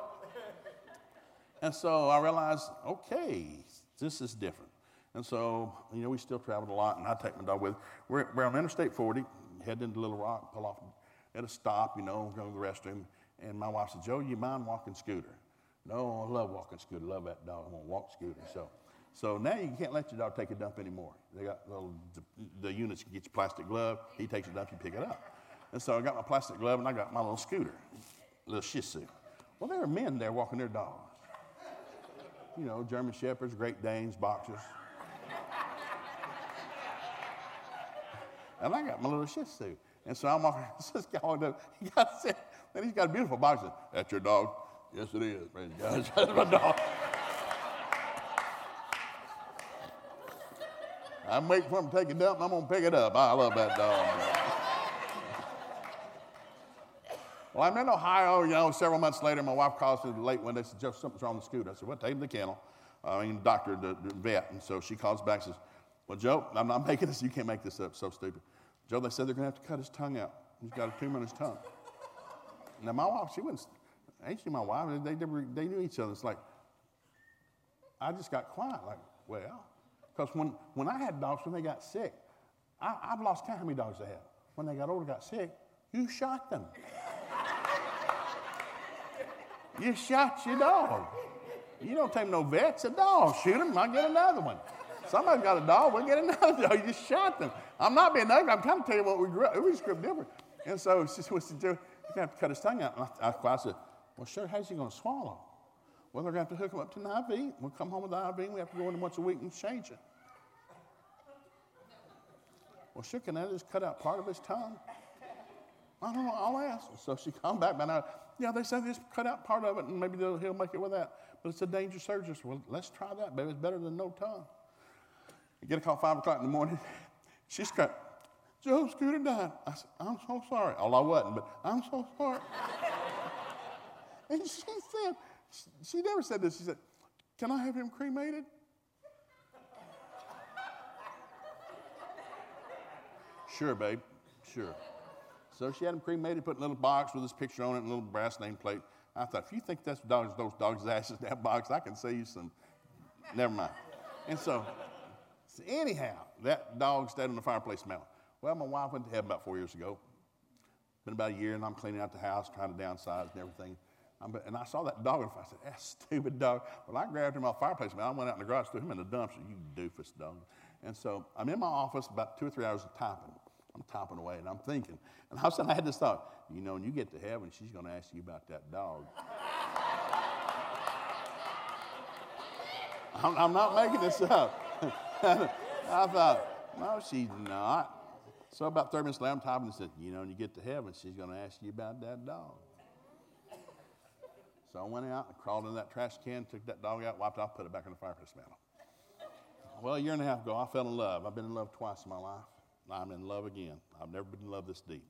and so I realized, okay, this is different. And so, you know, we still traveled a lot, and I take my dog with. We're, we're on Interstate 40, heading into Little Rock, pull off at a stop, you know, go to the restroom. And my wife said, Joe, you mind walking scooter? No, I love walking scooter. Love that dog. I want to walk scooter. So, so now you can't let your dog take a dump anymore. They got little, the, the units get your plastic glove. He takes a dump, you pick it up. And so I got my plastic glove and I got my little scooter, little Shih Tzu. Well, there are men there walking their dogs. You know, German Shepherds, Great Danes, Boxers. and I got my little Shih Tzu. And so I'm walking, this guy up, he got and he's got a beautiful boxer. That's your dog? Yes, it is. Praise (laughs) God. That's my dog. I'm waiting for him to take it up, and I'm going to pick it up. I love that dog. (laughs) well, I'm in Ohio, you know, several months later, my wife calls me late one day, says, Jeff, something's wrong with the scooter. I said, well, take him to the kennel. Uh, I mean, doctor, the, the vet. And so she calls back and says, well, Joe, I'm not (laughs) making this. You can't make this up. So stupid. Joe, they said they're going to have to cut his tongue out. He's got a tumor in his tongue. Now, my wife, she wasn't, actually, my wife, they, they, they knew each other. It's like, I just got quiet, like, well, because when, when I had dogs, when they got sick, I, have lost count how many dogs I had. When they got older, got sick, you shot them. you shot your dog. You don't take no vets, a dog. Shoot him, I'll get another one. Somebody's got a dog, we'll get another dog. You just shot them. I'm not being ugly. I'm trying to tell you what we grew up. We just grew up different. And so (laughs) she was to do, you have to cut his tongue out. And I, I, I said, well, sure, how's he going to swallow? Well, they're going to have to hook him up to an IV. We'll come home with the IV, we have to go in once a week and change it. Well, sure, can I just cut out part of his tongue? I don't know, I'll ask. So she (laughs) come back, but now, yeah, they said just cut out part of it, and maybe he'll make it with that. But it's a dangerous surgery. Well, let's try that, baby. It's better than no tongue. I get a call 5 o'clock in the morning. (laughs) She's got, Joe Scooter died. I said, I'm so sorry. All I wasn't, but I'm so sorry. (laughs) and she said, she never said this. She said, Can I have him cremated? (laughs) sure, babe. Sure. So she had him cremated, put in a little box with his picture on it and a little brass nameplate. I thought, if you think that's dogs, those dogs' ashes in that box, I can sell you some. Never mind. And so, so, anyhow, that dog stayed on the fireplace smell. Well, my wife went to heaven about four years ago. Been about a year, and I'm cleaning out the house, trying to downsize and everything. I'm, and I saw that dog, and I said, that stupid dog. Well, I grabbed him off fireplace, man. I went out in the garage, threw him in the dumpster. You doofus dog. And so I'm in my office about two or three hours of typing. I'm typing away, and I'm thinking. And all of a sudden, I had this thought, you know, when you get to heaven, she's going to ask you about that dog. (laughs) I'm, I'm, not making this up. (laughs) (laughs) I thought, no, she's not. So about 30 minutes later, I'm typing and said, you know, when you get to heaven, she's going to ask you about that dog. So I went out and crawled in that trash can, took that dog out, wiped it off, put it back in the fireplace mantle. Well, a year and a half ago, I fell in love. I've been in love twice in my life. I'm in love again. I've never been in love this deep.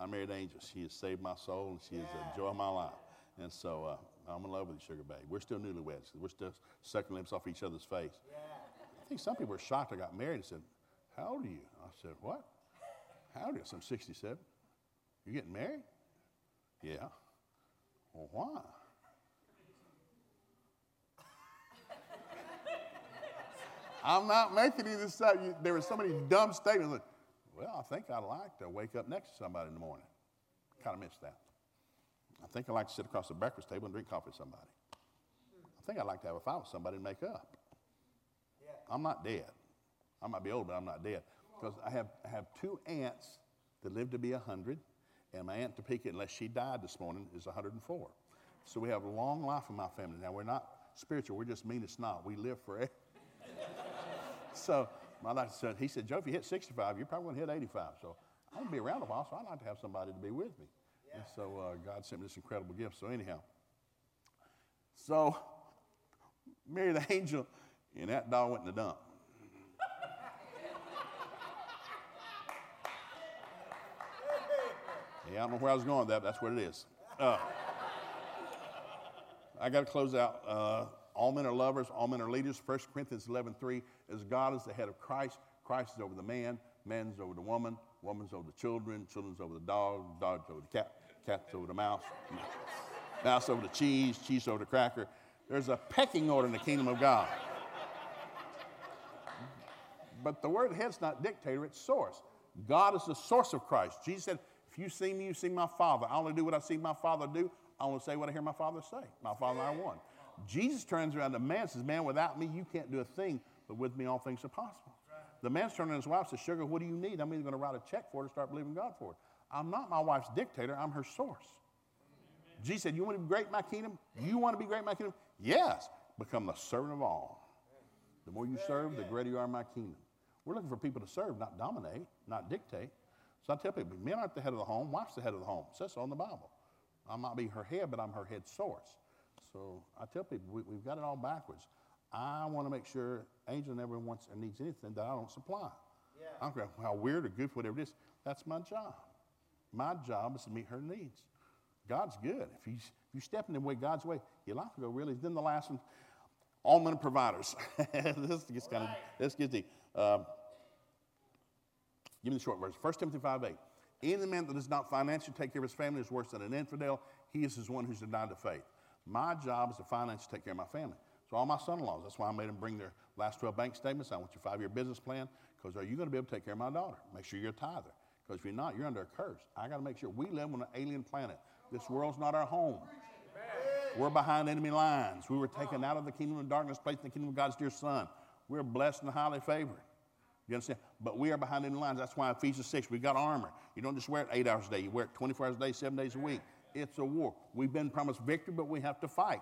I married Angel. She has saved my soul, and she is the joy of my life. And so uh, I'm in love with you, Sugar Babe. We're still newlyweds. We're still sucking lips off each other's face. I think some people were shocked I got married and said, How old are you? I said, What? How old are you? I'm 67. You getting married? Yeah. Well, why? (laughs) I'm not making any of this up. There were so many dumb statements. Like, well, I think I'd like to wake up next to somebody in the morning. Kind of missed that. I think I'd like to sit across the breakfast table and drink coffee with somebody. I think I'd like to have a fight with somebody and make up. I'm not dead. I might be old, but I'm not dead. Because I have, I have two aunts that live to be 100, and my Aunt Topeka, unless she died this morning, is 104. So we have a long life in my family. Now, we're not spiritual, we're just mean as not. We live forever. (laughs) so my life said, he said, Joe, if you hit 65, you're probably going to hit 85. So I'm going to be around a while, so I'd like to have somebody to be with me. Yeah. And so uh, God sent me this incredible gift. So, anyhow, so (laughs) Mary the angel, and that dog went in the dump. yeah, I don't know where I was going with that, but that's what it is. Uh, I got to close out. Uh, all men are lovers, all men are leaders. 1 Corinthians 11 3 is God is the head of Christ. Christ is over the man, man's over the woman, woman's over the children, children's over the dog, dog's over the cat, cat's over the mouse, mouse over the cheese, cheese over the cracker. There's a pecking order in the kingdom of God. But the word head's not dictator, it's source. God is the source of Christ. Jesus said, If you see me, you see my Father. I only do what I see my Father do. I only say what I hear my Father say. My Father I one. Jesus turns around to man and says, Man, without me, you can't do a thing, but with me, all things are possible. The man's turning to his wife and says, Sugar, what do you need? I'm either going to write a check for it or start believing God for it. I'm not my wife's dictator, I'm her source. Jesus said, You want to be great in my kingdom? You want to be great in my kingdom? Yes. Become the servant of all. The more you serve, the greater you are in my kingdom. We're looking for people to serve, not dominate, not dictate. So I tell people, men aren't the head of the home, wife's the head of the home. It says so in the Bible. I might be her head, but I'm her head source. So I tell people, we, have got it all backwards. I want to make sure Angel never wants or needs anything that I don't supply. Yeah. I don't care how weird or goofy, whatever it is. That's my job. My job is to meet her needs. God's good. If you, if you step in the way God's way, your life will go really. Then the last one, all men providers. (laughs) this gets kind of this gets deep. Um, give me the short verse. 1 Timothy 5 8. Any man that does not financially take care of his family is worse than an infidel. He is his one who's denied the faith. My job is to financially take care of my family. So all my son-in-laws, that's why I made them bring their last 12 bank statements. I want your five-year business plan because are you going to be able to take care of my daughter? Make sure you're a tither. Because if you're not, you're under a curse. I got to make sure we live on an alien planet. This world's not our home. We're behind enemy lines. We were taken out of the kingdom of darkness, placed in the kingdom of God's dear Son. We're blessed and highly favored. You understand? But we are behind enemy lines. That's why Ephesians 6, we've got armor. You don't just wear it eight hours a day, you wear it 24 hours a day, seven days a week. It's a war. We've been promised victory, but we have to fight.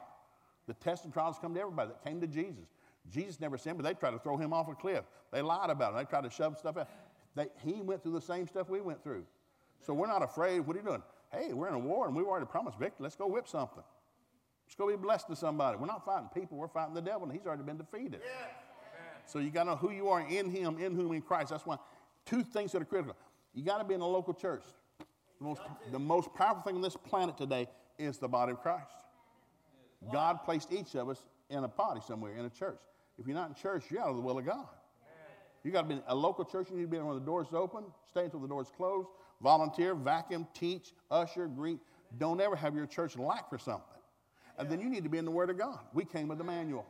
The tests and trials come to everybody that came to Jesus. Jesus never sinned, but they tried to throw him off a cliff. They lied about him. They tried to shove stuff out. They, he went through the same stuff we went through. So we're not afraid. What are you doing? Hey, we're in a war and we've already promised victory. Let's go whip something. Let's go be blessed to somebody. We're not fighting people, we're fighting the devil, and he's already been defeated. So you got to know who you are in him, in whom in Christ. That's why two things that are critical. You got to be in a local church. The most, the most powerful thing on this planet today is the body of Christ. God placed each of us in a body somewhere, in a church. If you're not in church, you're out of the will of God. You got to be in a local church. You need to be when the doors open. Stay until the doors close. Volunteer, vacuum, teach, usher, greet. Don't ever have your church lack for something. And then you need to be in the Word of God. We came with the manual.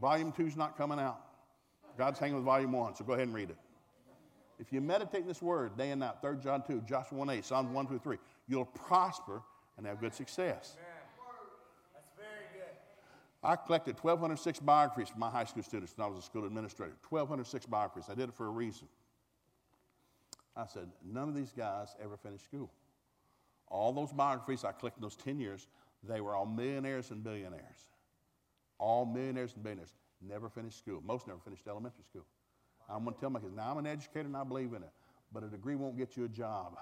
Volume two's not coming out. God's hanging with volume one, so go ahead and read it. If you meditate in this word day and night, 3 John 2, Joshua 1 8, Psalms 1 through 3, you'll prosper and have good success. That's very good. I collected 1,206 biographies from my high school students when I was a school administrator. 1,206 biographies. I did it for a reason. I said, none of these guys ever finished school. All those biographies I collected in those 10 years, they were all millionaires and billionaires. All millionaires and billionaires. Never finished school. Most never finished elementary school. I'm going to tell my kids, now I'm an educator and I believe in it, but a degree won't get you a job.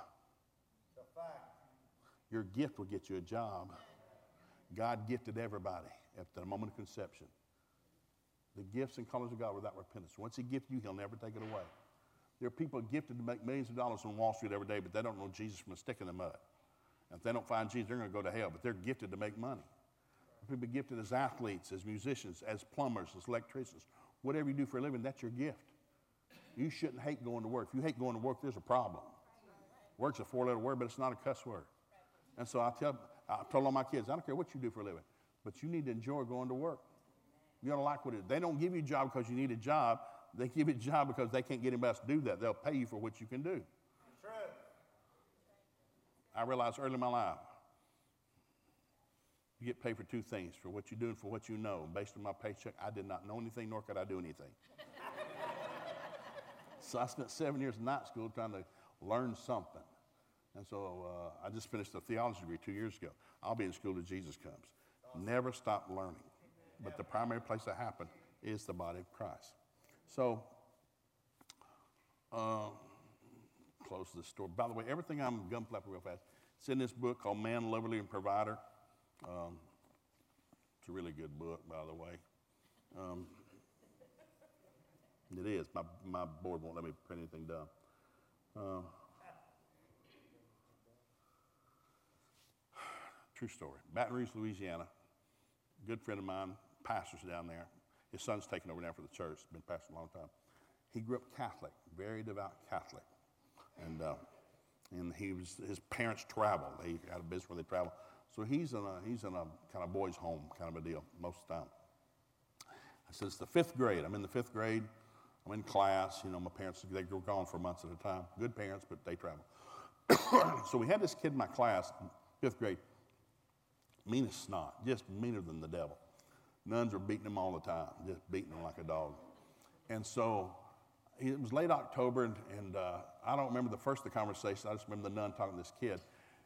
Your gift will get you a job. God gifted everybody at the moment of conception. The gifts and callings of God without repentance. Once He gifted you, He'll never take it away. There are people gifted to make millions of dollars on Wall Street every day, but they don't know Jesus from a stick in the mud. And if they don't find Jesus, they're going to go to hell, but they're gifted to make money. People gifted as athletes, as musicians, as plumbers, as electricians. Whatever you do for a living, that's your gift. You shouldn't hate going to work. If you hate going to work, there's a problem. Work's a four letter word, but it's not a cuss word. And so I tell, I told all my kids, I don't care what you do for a living, but you need to enjoy going to work. You don't like what it is. They don't give you a job because you need a job. They give you a job because they can't get anybody else to do that. They'll pay you for what you can do. True. I realized early in my life, you get paid for two things for what you do and for what you know. Based on my paycheck, I did not know anything, nor could I do anything. (laughs) So I spent seven years in night school trying to learn something. And so uh, I just finished a theology degree two years ago. I'll be in school till Jesus comes. Never stop learning. But the primary place that happened is the body of Christ. So, uh, close this story. By the way, everything I'm gun flapping real fast. It's in this book called Man, Loverly, and Provider. Um, it's a really good book, by the way. Um, it is. My, my board won't let me print anything down. Uh, true story. Baton Rouge, Louisiana. Good friend of mine, pastors down there. His son's taken over now for the church. Been pastor a long time. He grew up Catholic, very devout Catholic, and uh, and he was his parents traveled. They had a business where they travel. So he's in a he's in a kind of boys' home kind of a deal most of the time. I said it's the fifth grade. I'm in the fifth grade. I'm in class. You know, my parents they were gone for months at a time. Good parents, but they travel. (coughs) so we had this kid in my class, fifth grade, mean as snot, just meaner than the devil. Nuns were beating him all the time, just beating him like a dog. And so it was late October, and, and uh, I don't remember the first of the conversation. I just remember the nun talking to this kid.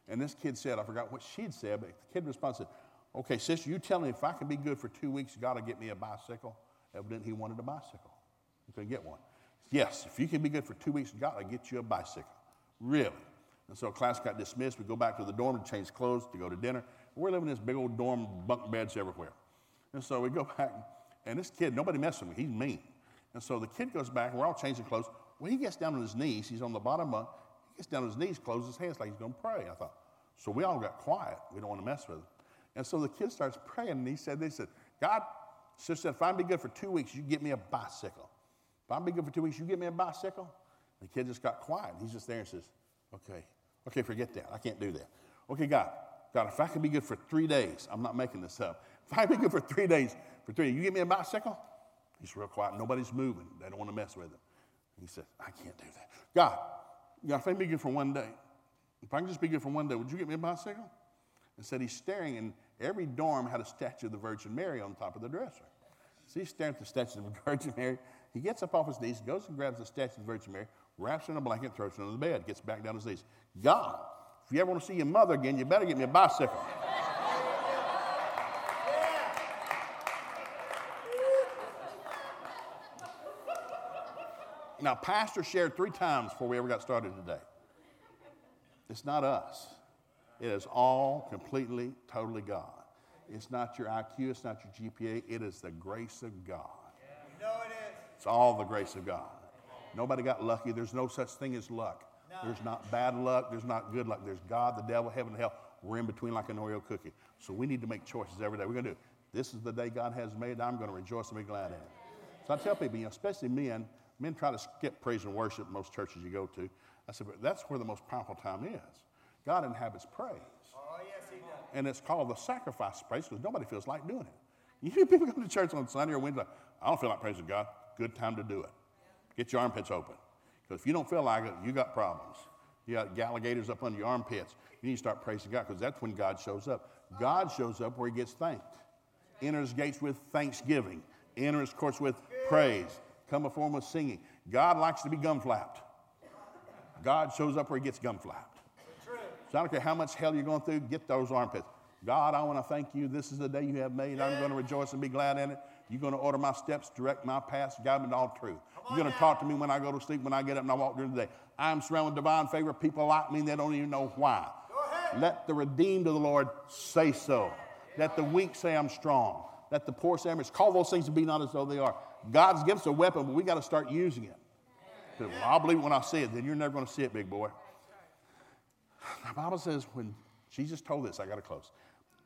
And this kid said, I forgot what she'd said, but the kid responded, Okay, sister, you tell me if I can be good for two weeks, God will get me a bicycle. Evidently, he wanted a bicycle. He couldn't get one. Yes, if you can be good for two weeks, God will get you a bicycle. Really? And so class got dismissed. We go back to the dorm to change clothes to go to dinner. We're living in this big old dorm, bunk beds everywhere. And so we go (laughs) back, and this kid, nobody messes with me. He's mean. And so the kid goes back, and we're all changing clothes. When he gets down on his knees, he's on the bottom bunk. Gets down on his knees, closes his hands like he's going to pray. I thought, so we all got quiet. We don't want to mess with him. And so the kid starts praying, and he said, they said, God, sister said, if I'm be good for two weeks, you get me a bicycle. If I'm be good for two weeks, you get me a bicycle? The kid just got quiet. He's just there and says, okay, okay, forget that. I can't do that. Okay, God, God, if I can be good for three days, I'm not making this up. If I be good for three days, for three, you get me a bicycle? He's real quiet. Nobody's moving. They don't want to mess with him. He said, I can't do that. God, God, if I can be good for one day, if I can just be good for one day, would you get me a bicycle? And said he's staring, and every dorm had a statue of the Virgin Mary on top of the dresser. So he's staring at the statue of the (laughs) Virgin Mary. He gets up off his knees, goes and grabs the statue of the Virgin Mary, wraps it in a blanket, throws it under the bed, gets back down his knees. God, if you ever want to see your mother again, you better get me a bicycle. Now, Pastor shared three times before we ever got started today. It's not us. It is all completely, totally God. It's not your IQ, it's not your GPA, it is the grace of God. You know it is. It's all the grace of God. Nobody got lucky. There's no such thing as luck. There's not bad luck. There's not good luck. There's God, the devil, heaven, and hell. We're in between like an Oreo cookie. So we need to make choices every day. We're going to do this is the day God has made. I'm going to rejoice and be glad in it. So I tell people, you know, especially men, men try to skip praise and worship in most churches you go to. I said, but that's where the most powerful time is. God inhabits praise. Oh, yes, he does. And it's called the sacrifice of praise because nobody feels like doing it. (laughs) You hear people come to church on Sunday or Wednesday, I don't feel like praising God. Good time to do it. Get your armpits open. Because if you don't feel like it, you got problems. You got alligators up under your armpits. You need to start praising God because that's when God shows up. God shows up where he gets thanked. Enter his gates with thanksgiving. Enter his courts with praise. Come before him with singing. God likes to be gum flapped. God shows up where he gets gum flapped. So I don't care how much hell you're going through, get those armpits. God, I want to thank you. This is the day you have made. I'm going to rejoice and be glad in it. You're going to order my steps, direct my paths, guide me into all truth. You're going to talk to me when I go to sleep, when I get up, and I walk during the day. I'm surrounded with divine favor. People like me, they don't even know why. Let the redeemed of the Lord say so. Let the weak say I'm strong. Let the poor say Call those things to be not as though they are. God's given us a weapon, but we got to start using it. Well, I'll believe it when I see it. Then you're never going to see it, big boy. The Bible says when Jesus told this, I got to close.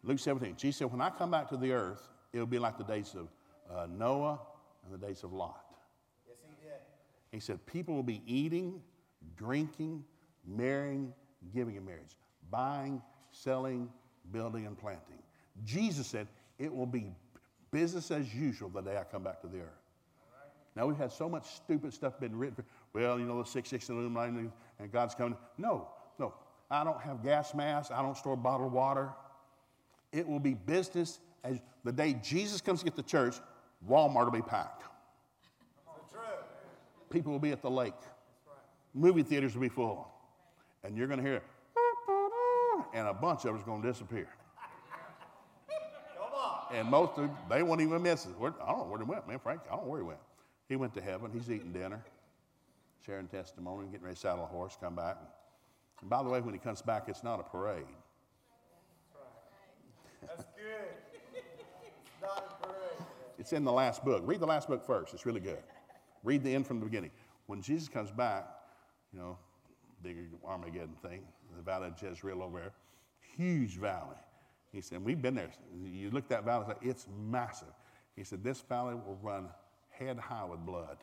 Luke 17, Jesus said, When I come back to the earth, it'll be like the days of uh, Noah and the days of Lot. Yes, he did. He said, People will be eating, drinking, marrying, giving in marriage, buying, selling, building, and planting. Jesus said, It will be business as usual the day I come back to the earth. Now, we've had so much stupid stuff been written. Well, you know, the 660 Illuminati and God's coming. No, no. I don't have gas masks. I don't store bottled water. It will be business as the day Jesus comes to get the church, Walmart will be packed. People will be at the lake. Movie theaters will be full. And you're going to hear, and a bunch of us going to disappear. And most of them, they won't even miss it. Where, I don't know where he went, man. Frank, I don't know where he went. He went to heaven. He's eating dinner, sharing testimony, getting ready to saddle a horse, come back. And by the way, when he comes back, it's not a parade. That's good. It's not a parade. It's in the last book. Read the last book first. It's really good. Read the end from the beginning. When Jesus comes back, you know, big Armageddon thing, the valley of Jezreel over there, huge valley. He said, We've been there. You look at that valley, it's massive. He said, This valley will run head high with blood.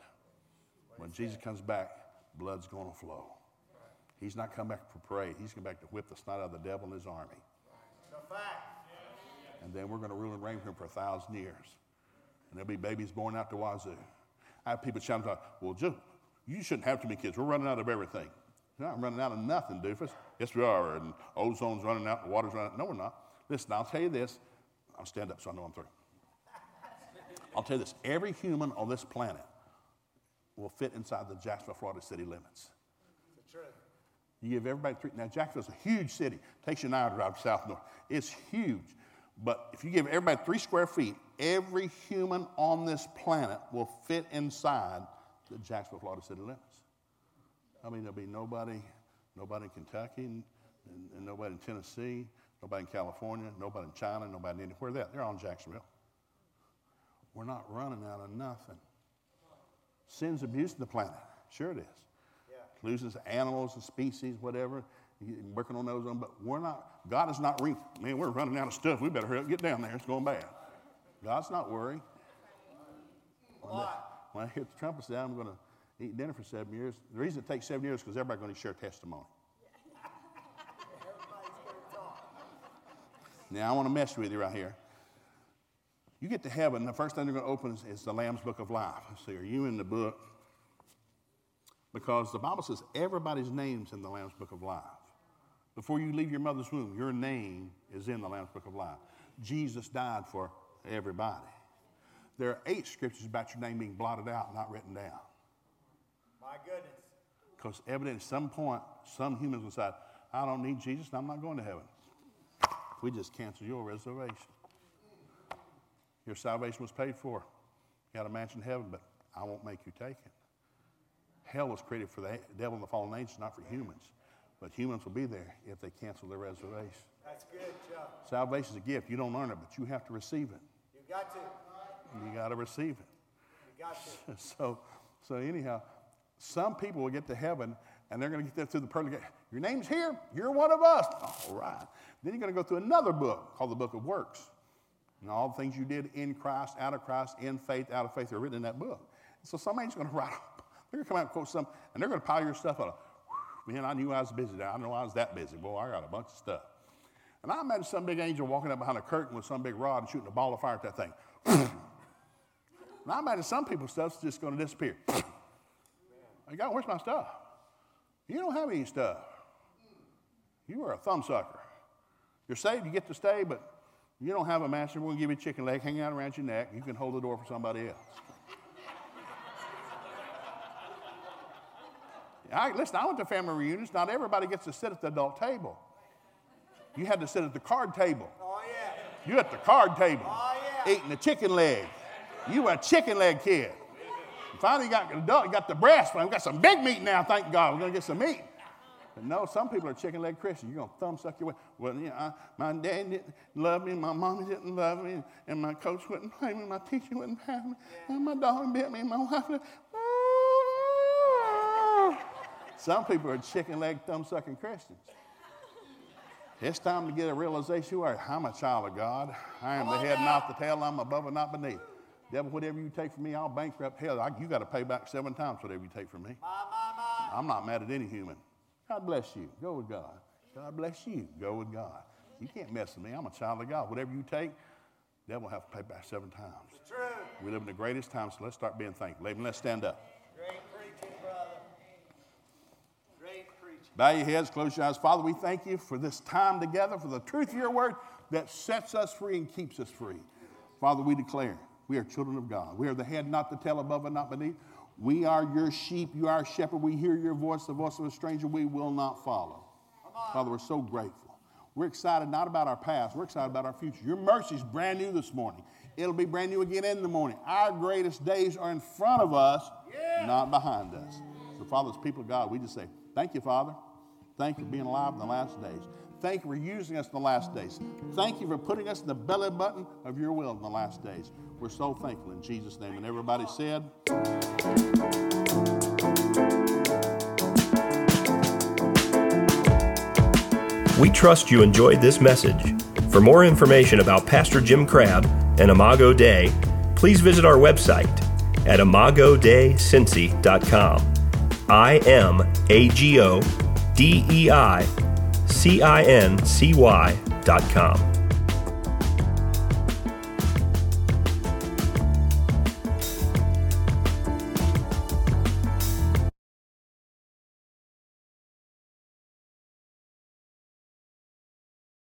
When Jesus comes back, blood's going to flow. He's not coming back for parade. He's coming back to whip the snot out of the devil and his army. And then we're going to rule and reign with him for a thousand years. And there'll be babies born out the wazoo. I have people shouting, Well, Joe, you shouldn't have too many kids. We're running out of everything. No, I'm running out of nothing, doofus. Yes, we are. And ozone's running out, the water's running out. No, we're not. Listen, I'll tell you this. I'll stand up so I know I'm through. I'll tell you this every human on this planet will fit inside the Jacksonville, Florida city limits. You give everybody three. Now, Jacksonville's a huge city. It Takes you an hour to drive south north. It's huge. But if you give everybody three square feet, every human on this planet will fit inside the Jacksonville, Florida city limits. I mean, there'll be nobody, nobody in Kentucky, and, and nobody in Tennessee, nobody in California, nobody in China, nobody in anywhere. They're, they're all in Jacksonville. We're not running out of nothing. Sin's abusing the planet. Sure it is. Yeah. Loses animals and species, whatever. Working on those, but we're not. God is not. Re- Man, we're running out of stuff. We better hurry up, get down there. It's going bad. God's not worried. When, when I hit the trumpet, say I'm going to eat dinner for seven years. The reason it takes seven years is because everybody's going to share testimony. Now, I want to mess with you right here. You get to heaven, the first thing they're going to open is, is the Lamb's Book of Life. Let's are you in the book? Because the Bible says everybody's name's in the Lamb's Book of Life. Before you leave your mother's womb, your name is in the Lamb's Book of Life. Jesus died for everybody. There are eight scriptures about your name being blotted out, not written down. My goodness. Because evidently, at some point, some humans will decide, I don't need Jesus and I'm not going to heaven. We just cancel your reservation. Your salvation was paid for. You got a mansion in heaven, but I won't make you take it. Hell was created for the devil and the fallen angels, not for humans. But humans will be there if they cancel their reservation. That's good, Chuck. Salvation is a gift. You don't earn it, but you have to receive it. You got to. You got to receive it. You got to. (laughs) so, so anyhow, some people will get to heaven and they're going to get there through the pearly gate. Your name's here. You're one of us. All right. Then you're going to go through another book called the Book of Works. And all the things you did in Christ, out of Christ, in faith, out of faith are written in that book. So somebody's going (laughs) to write, up, they're going to come out and quote some, and they're going to pile your stuff on. Man, I knew I was busy. Now. I know I was that busy. Boy, I got a bunch of stuff. And I imagine some big angel walking up behind a curtain with some big rod and shooting a ball of fire at that thing. (laughs) and I imagine some people's stuff's just going to disappear. (laughs) I got, where's my stuff? You don't have any stuff. You are a thumbsucker. You're saved, you get to stay, but you don't have a master. We'll give you a chicken leg, hang out around your neck. You can hold the door for somebody else. I, listen, I went to family reunions. Not everybody gets to sit at the adult table. You had to sit at the card table. Oh, yeah. You at the card table. Oh, yeah. Eating the chicken leg. You were a chicken leg kid. Finally, you got adult, got the breast. We got some big meat now, thank God. We're going to get some meat. But no, some people are chicken leg Christians. You're going to thumb suck your way. Well, you know, I, my dad didn't love me, my mommy didn't love me, and my coach wouldn't play me, my teacher wouldn't have me, and my dog bit me, and my wife. (laughs) Some people are chicken leg thumb sucking Christians. It's time to get a realization you are. I'm a child of God. I am the head, not the tail. I'm above and not beneath. Devil, whatever you take from me, I'll bankrupt hell. I, you got to pay back seven times whatever you take from me. My, my, my. I'm not mad at any human. God bless you. Go with God. God bless you. Go with God. You can't mess with me. I'm a child of God. Whatever you take, devil will have to pay back seven times. True. We live in the greatest times, so let's start being thankful. Ladies, let's stand up. Great preaching, brother. Great preaching. Bow your heads, close your eyes. Father, we thank you for this time together, for the truth of your word that sets us free and keeps us free. Father, we declare we are children of God. We are the head, not the tail, above and not beneath. We are your sheep. You are our shepherd. We hear your voice, the voice of a stranger we will not follow. Father, we're so grateful. We're excited not about our past, we're excited about our future. Your mercy is brand new this morning. It'll be brand new again in the morning. Our greatest days are in front of us, yeah. not behind us. So, Father, as people of God, we just say, Thank you, Father. Thank you for being alive in the last days. Thank you for using us in the last days. Thank you for putting us in the belly button of your will in the last days. We're so thankful in Jesus' name. And everybody said, We trust you enjoyed this message. For more information about Pastor Jim Crabb and Imago Dei, please visit our website at imagodeicincy.com. I M A G O D E I C I N C Y dot com.